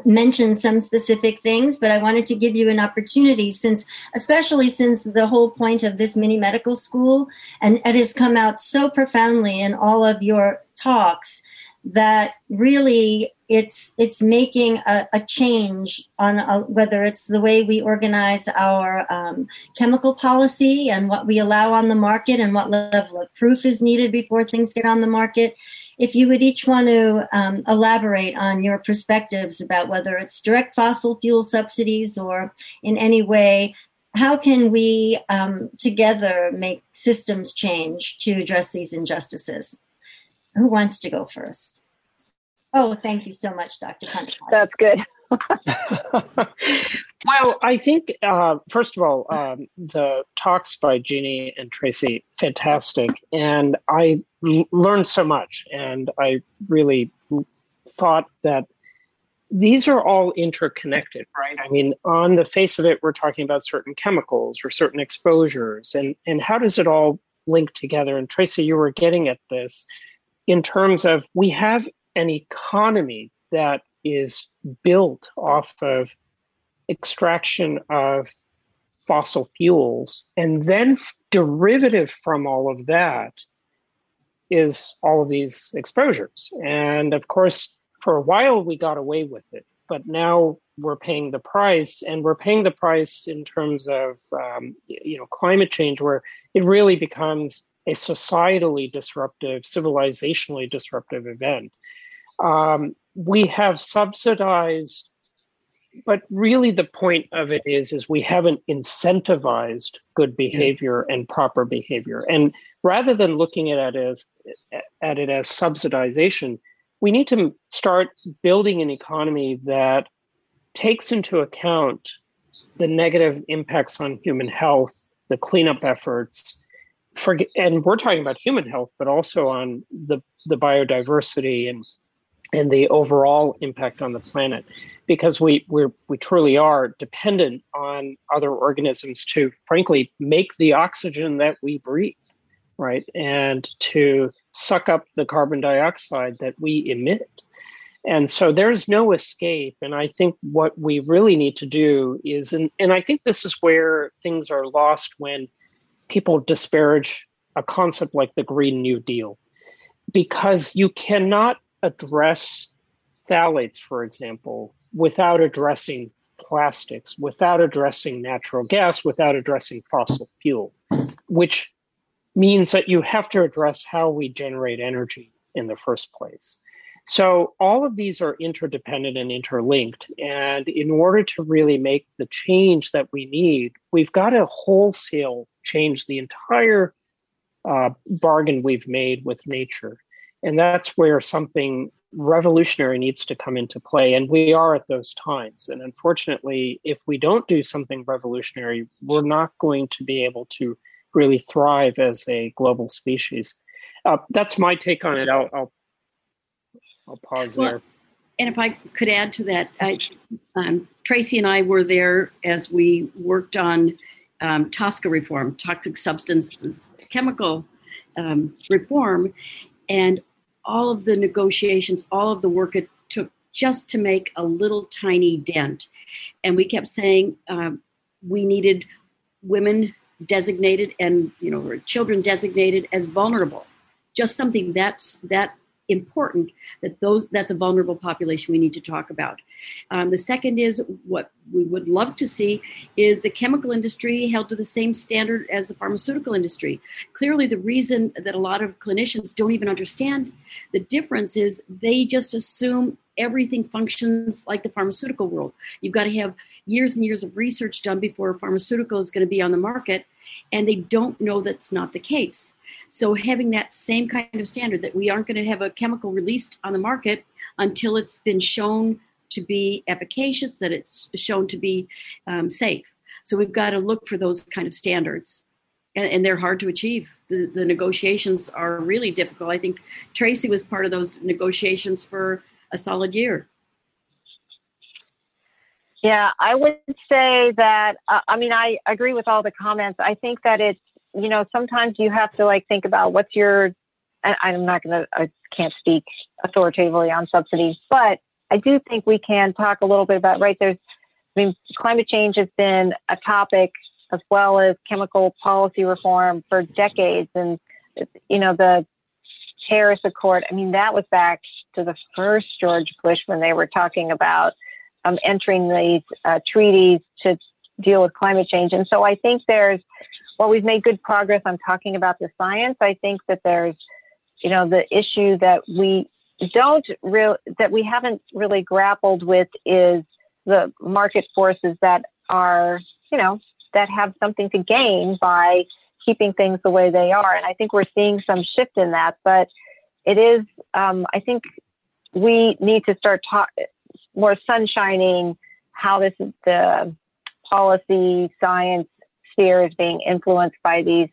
mentioned some specific things, but I wanted to give you an opportunity since, especially since the whole point of this mini medical school, and it has come out so profoundly in all of your talks that really it's it's making a, a change on a, whether it's the way we organize our um, chemical policy and what we allow on the market and what level of proof is needed before things get on the market. If you would each want to um, elaborate on your perspectives about whether it's direct fossil fuel subsidies or in any way how can we um, together make systems change to address these injustices? Who wants to go first? Oh, thank you so much, Dr. Pandipati. That's good. well, I think, uh, first of all, um, the talks by Jeanne and Tracy, fantastic. And I l- learned so much. And I really thought that these are all interconnected, right? I mean, on the face of it, we're talking about certain chemicals or certain exposures. And, and how does it all link together? And Tracy, you were getting at this in terms of we have an economy that is built off of extraction of fossil fuels and then derivative from all of that is all of these exposures and of course for a while we got away with it but now we're paying the price and we're paying the price in terms of um, you know climate change where it really becomes a societally disruptive, civilizationally disruptive event. Um, we have subsidized, but really the point of it is, is we haven't incentivized good behavior and proper behavior. And rather than looking at it as at it as subsidization, we need to start building an economy that takes into account the negative impacts on human health, the cleanup efforts, forget, and we're talking about human health, but also on the the biodiversity and and the overall impact on the planet because we we we truly are dependent on other organisms to frankly make the oxygen that we breathe right? And to suck up the carbon dioxide that we emit. And so there's no escape. And i think what we really need to do is and, and i think this is where things are lost when people disparage a concept like the green new deal because you cannot address phthalates, for example, without addressing plastics, without addressing natural gas, without addressing fossil fuel, which means that you have to address how we generate energy in the first place. So, all of these are interdependent and interlinked. And in order to really make the change that we need, we've got to wholesale change the entire uh, bargain we've made with nature. And that's where something revolutionary needs to come into play. And we are at those times. And unfortunately, if we don't do something revolutionary, we're not going to be able to really thrive as a global species. Uh, that's my take on it. I'll, I'll, I'll pause well, there. And if I could add to that, I, um, Tracy and I were there as we worked on um, TSCA reform, toxic substances, chemical um, reform. And all of the negotiations, all of the work it took just to make a little tiny dent. And we kept saying um, we needed women designated and you know children designated as vulnerable. Just something that's that important that those that's a vulnerable population we need to talk about. Um, the second is what we would love to see is the chemical industry held to the same standard as the pharmaceutical industry. Clearly, the reason that a lot of clinicians don't even understand the difference is they just assume everything functions like the pharmaceutical world. You've got to have years and years of research done before a pharmaceutical is going to be on the market, and they don't know that's not the case. So having that same kind of standard that we aren't going to have a chemical released on the market until it's been shown to be efficacious, that it's shown to be um, safe. So we've got to look for those kind of standards, and, and they're hard to achieve. The, the, negotiations are really difficult. I think Tracy was part of those negotiations for a solid year. Yeah, I would say that. Uh, I mean, I agree with all the comments. I think that it's you know, sometimes you have to like think about what's your, I'm not going to, I can't speak authoritatively on subsidies, but I do think we can talk a little bit about, right? There's, I mean, climate change has been a topic as well as chemical policy reform for decades. And, you know, the Paris Accord, I mean, that was back to the first George Bush when they were talking about um, entering these uh, treaties to deal with climate change. And so I think there's, while we've made good progress on talking about the science, I think that there's, you know, the issue that we don't real that we haven't really grappled with is the market forces that are, you know, that have something to gain by keeping things the way they are. And I think we're seeing some shift in that, but it is, um, I think we need to start talk more sunshining how this the policy, science, sphere is being influenced by these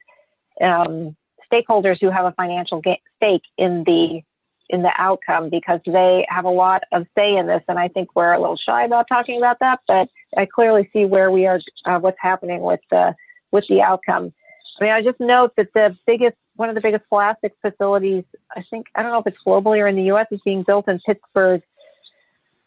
um, stakeholders who have a financial ga- stake in the in the outcome because they have a lot of say in this. And I think we're a little shy about talking about that, but I clearly see where we are, uh, what's happening with the with the outcome. I mean, I just note that the biggest, one of the biggest plastics facilities, I think, I don't know if it's globally or in the U.S., is being built in Pittsburgh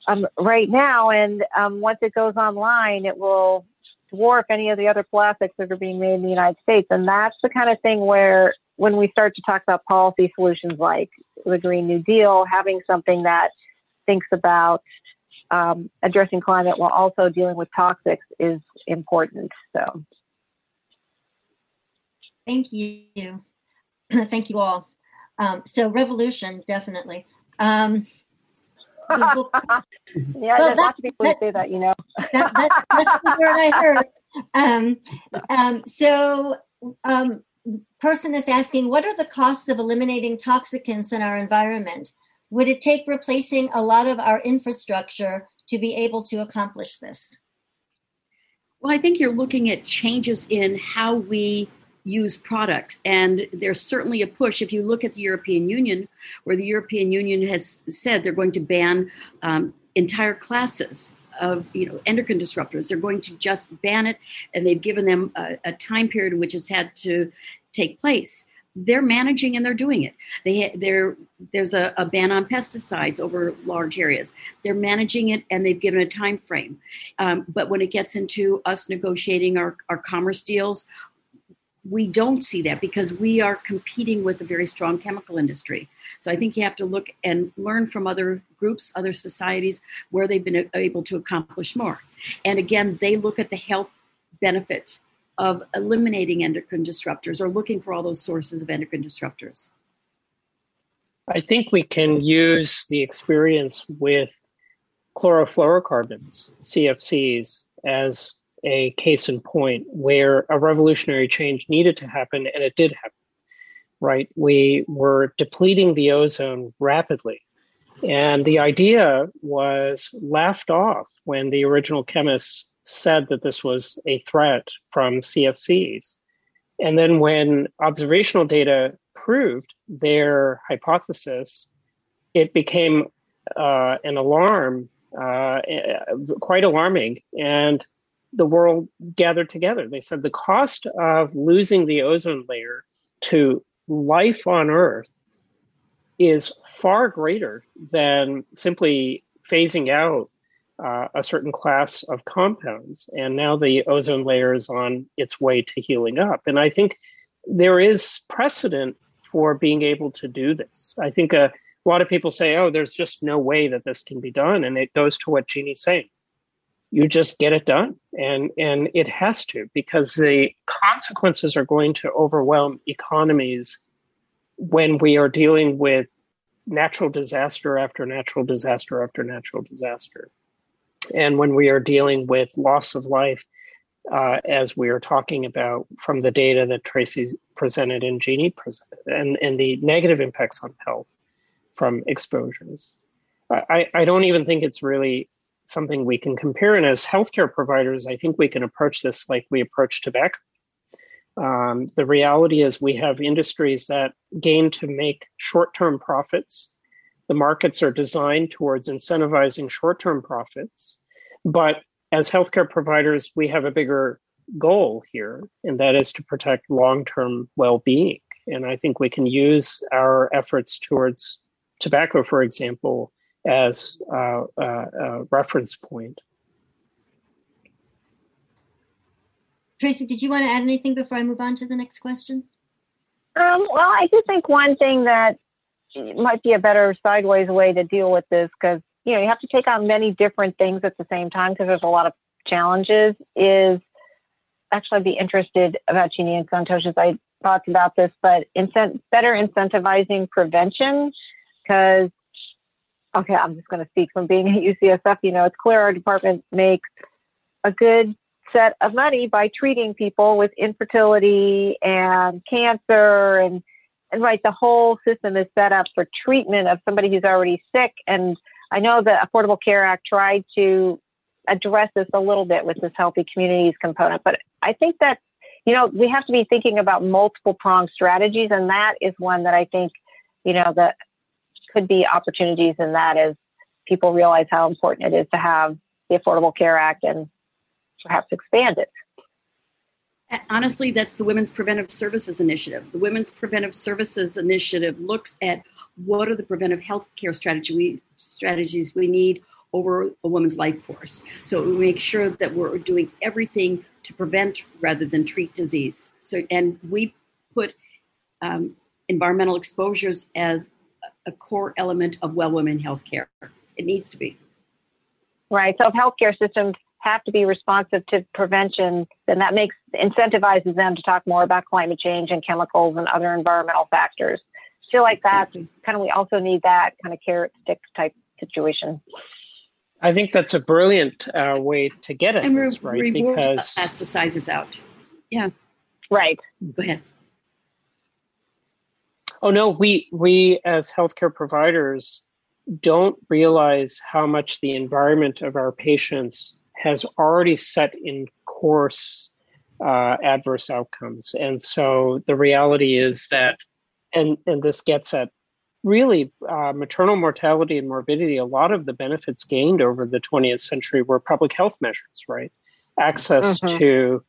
um, right now. And um, once it goes online, it will dwarf any of the other plastics that are being made in the United States. And that's the kind of thing where when we start to talk about policy solutions like the Green New Deal, having something that thinks about um, addressing climate while also dealing with toxics is important. So, thank you, thank you all. Um, so, revolution definitely. Um, yeah, well, there's lots of people that, who say that, you know. that, that's, that's the word I heard. Um, um, so, um, person is asking, what are the costs of eliminating toxicants in our environment? Would it take replacing a lot of our infrastructure to be able to accomplish this? Well, I think you're looking at changes in how we use products. And there's certainly a push. If you look at the European Union, where the European Union has said they're going to ban um, entire classes of you know endocrine disruptors, they're going to just ban it, and they've given them a, a time period in which it's had to take place they're managing and they're doing it. They they're, there's a, a, ban on pesticides over large areas. They're managing it and they've given a time frame. Um, but when it gets into us negotiating our, our commerce deals, we don't see that because we are competing with a very strong chemical industry. So I think you have to look and learn from other groups, other societies where they've been able to accomplish more. And again, they look at the health benefit of eliminating endocrine disruptors or looking for all those sources of endocrine disruptors. I think we can use the experience with chlorofluorocarbons, CFCs, as a case in point where a revolutionary change needed to happen and it did happen right? We were depleting the ozone rapidly. And the idea was laughed off when the original chemists said that this was a threat from cfcs and then when observational data proved their hypothesis it became uh, an alarm uh, quite alarming. And the world gathered together. They said the cost of losing the ozone layer to life on Earth is far greater than simply phasing out uh, a certain class of compounds. And now the ozone layer is on its way to healing up. And I think there is precedent for being able to do this. I think a, a lot of people say, oh, there's just no way that this can be done. And it goes to what Jeanne's saying you just get it done. And and it has to because the consequences are going to overwhelm economies when we are dealing with natural disaster after natural disaster after natural disaster. And when we are dealing with loss of life uh, as we are talking about from the data that tracy presented and jeanne presented and, and the negative impacts on health from exposures. I, I don't even think it's really something we can compare. And as healthcare providers, I think we can approach this like we approach tobacco. Um, the reality is, we have industries that gain to make short term profits. The markets are designed towards incentivizing short term profits. But as healthcare providers, we have a bigger goal here, and that is to protect long term well being. And I think we can use our efforts towards tobacco, for example, as a, a reference point. Tracy, did you want to add anything before I move on to the next question? Um, well, I do think one thing that might be a better sideways way to deal with this, because you know you have to take on many different things at the same time because there's a lot of challenges. Is actually I'd be interested about Jeanne and Santosha's I thoughts about this, but incent- better incentivizing prevention because okay, I'm just going to speak from being at UCSF. You know, it's clear our department makes a good set of money by treating people with infertility and cancer and and right the whole system is set up for treatment of somebody who's already sick and i know the affordable care act tried to address this a little bit with this healthy communities component but i think that you know we have to be thinking about multiple pronged strategies and that is one that i think you know the could be opportunities in that as people realize how important it is to have the Affordable Care Act and perhaps expand it. Honestly, that's the Women's Preventive Services Initiative. The Women's Preventive Services Initiative looks at what are the preventive health care strategy we, strategies we need over a woman's life force. So we make sure that we're doing everything to prevent rather than treat disease. So, and we put um, environmental exposures as a core element of well women healthcare. It needs to be. Right. So if healthcare systems have to be responsive to prevention, then that makes incentivizes them to talk more about climate change and chemicals and other environmental factors. I feel like exactly. that kind of we also need that kind of carrot stick type situation. I think that's a brilliant uh, way to get it, and this, re- right? Because plasticizers out. Yeah. Right. Go ahead. Oh no, we we as healthcare providers don't realize how much the environment of our patients has already set in course uh, adverse outcomes. And so the reality is that, and and this gets at really uh, maternal mortality and morbidity. A lot of the benefits gained over the 20th century were public health measures, right? Access mm-hmm. to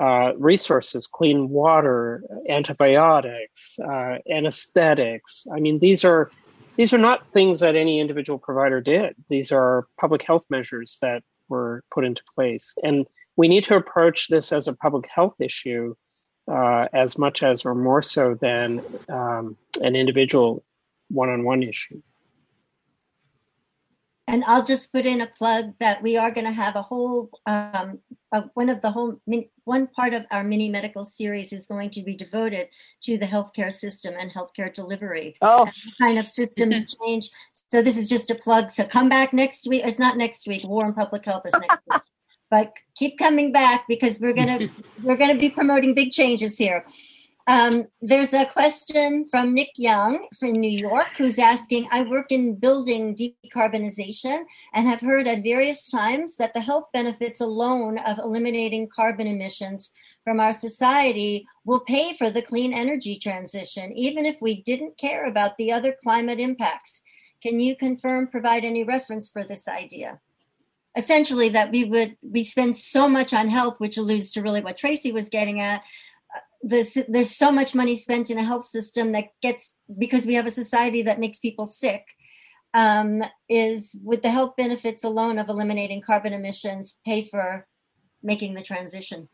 uh, resources, clean water, antibiotics, uh, anesthetics. I mean, these are these are not things that any individual provider did. These are public health measures that were put into place, and we need to approach this as a public health issue uh, as much as or more so than um, an individual one-on-one issue. And I'll just put in a plug that we are going to have a whole um, one of the whole one part of our mini medical series is going to be devoted to the healthcare system and healthcare delivery. Oh, kind of systems change. So this is just a plug. So come back next week. It's not next week. War and Public Health is next week. But keep coming back because we're gonna we're gonna be promoting big changes here. Um, there's a question from Nick Young from New York who's asking I work in building decarbonization and have heard at various times that the health benefits alone of eliminating carbon emissions from our society will pay for the clean energy transition, even if we didn't care about the other climate impacts. Can you confirm, provide any reference for this idea? Essentially, that we would we spend so much on health, which alludes to really what Tracy was getting at, this, there's so much money spent in a health system that gets because we have a society that makes people sick um, is with the health benefits alone of eliminating carbon emissions pay for making the transition.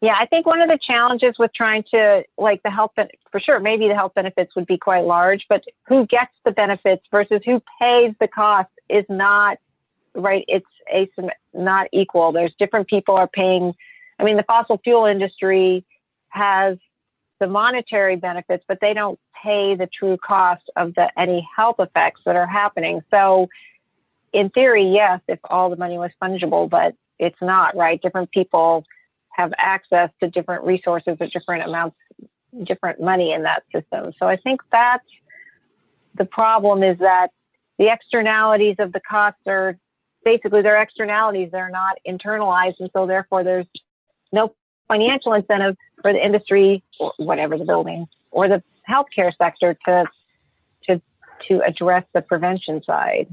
Yeah i think one of the challenges with trying to like the health for sure maybe the health benefits would be quite large but who gets the benefits versus who pays the cost is not right it's a not equal. There's different people are paying i mean the fossil fuel industry has the monetary benefits, but they don't pay the true cost of the any health effects that are happening. So, in theory, yes, if all the money was fungible, but it's not, right? Different people have access to different resources or different amounts, different money in that system. So I think that's the problem is that the externalities of the costs are basically they're externalities, they're not internalized, and so therefore there's no financial incentive for the industry or whatever the building or the healthcare sector to to to address the prevention side.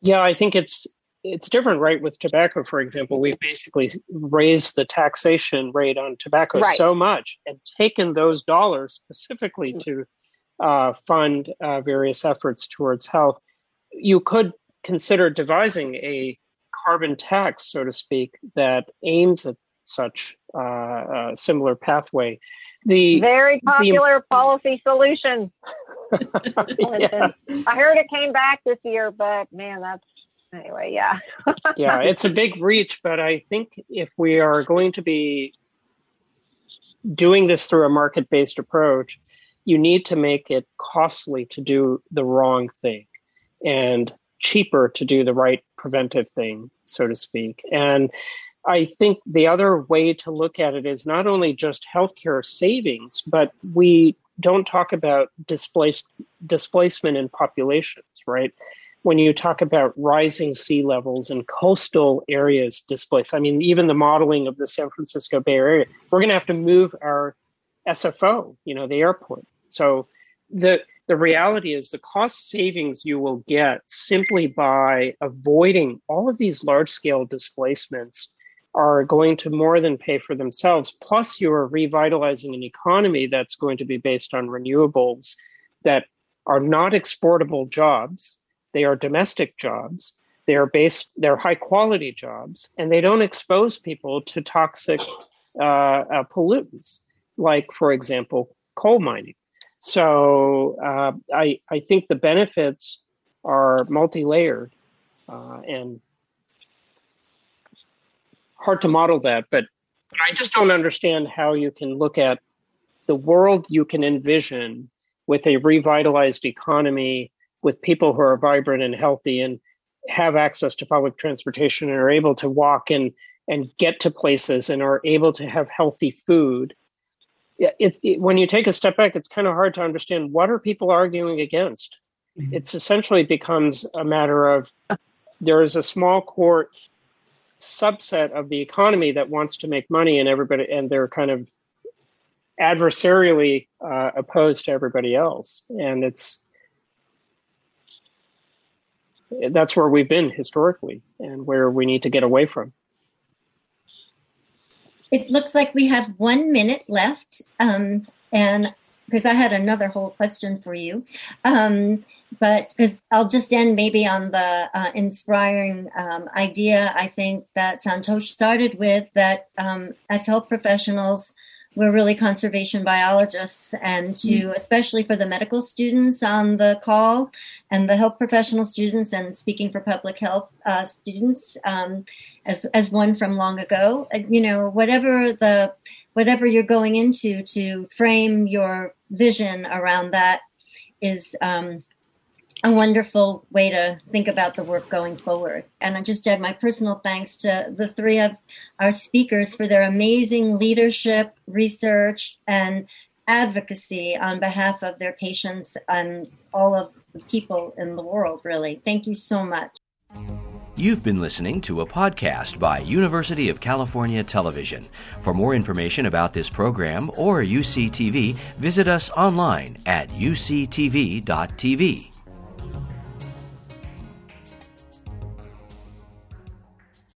Yeah, I think it's it's different, right? With tobacco, for example, we've basically raised the taxation rate on tobacco right. so much and taken those dollars specifically mm. to uh, fund uh, various efforts towards health. You could consider devising a carbon tax, so to speak, that aims at such uh, similar pathway. The very popular the, policy solution. yeah. I heard it came back this year, but man, that's anyway. Yeah. yeah, it's a big reach, but I think if we are going to be doing this through a market-based approach, you need to make it costly to do the wrong thing and cheaper to do the right preventive thing, so to speak. And I think the other way to look at it is not only just healthcare savings, but we don't talk about displace, displacement in populations, right? When you talk about rising sea levels and coastal areas displaced, I mean, even the modeling of the San Francisco Bay Area, we're going to have to move our SFO, you know, the airport. So the the reality is the cost savings you will get simply by avoiding all of these large scale displacements are going to more than pay for themselves. Plus, you are revitalizing an economy that's going to be based on renewables that are not exportable jobs. They are domestic jobs. They are based, they're high quality jobs, and they don't expose people to toxic uh, uh, pollutants, like, for example, coal mining. So uh, I, I think the benefits are multi layered uh, and hard to model that. But, I just don't understand how you can look at the world you can envision with a revitalized economy, with people who are vibrant and healthy and have access to public transportation and are able to walk and and get to places and are able to have healthy food it's it, when you take a step back, it's kind of hard to understand what are people arguing against. Mm-hmm. It's essentially becomes a matter of there is a small court subset of the economy that wants to make money and everybody and they're kind of adversarially uh, opposed to everybody else and it's that's where we've been historically and where we need to get away from it looks like we have one minute left um, and because i had another whole question for you. Um, but because I'll just end maybe on the uh, inspiring um, idea. I think that Santosh started with that um, as health professionals, we're really conservation biologists, and to mm. especially for the medical students on the call and the health professional students, and speaking for public health uh, students, um, as as one from long ago, you know, whatever the whatever you're going into to frame your vision around that is um, a wonderful way to think about the work going forward. And I just add my personal thanks to the three of our speakers for their amazing leadership, research, and advocacy on behalf of their patients and all of the people in the world, really. Thank you so much. You've been listening to a podcast by University of California Television. For more information about this program or UCTV, visit us online at uctv.tv.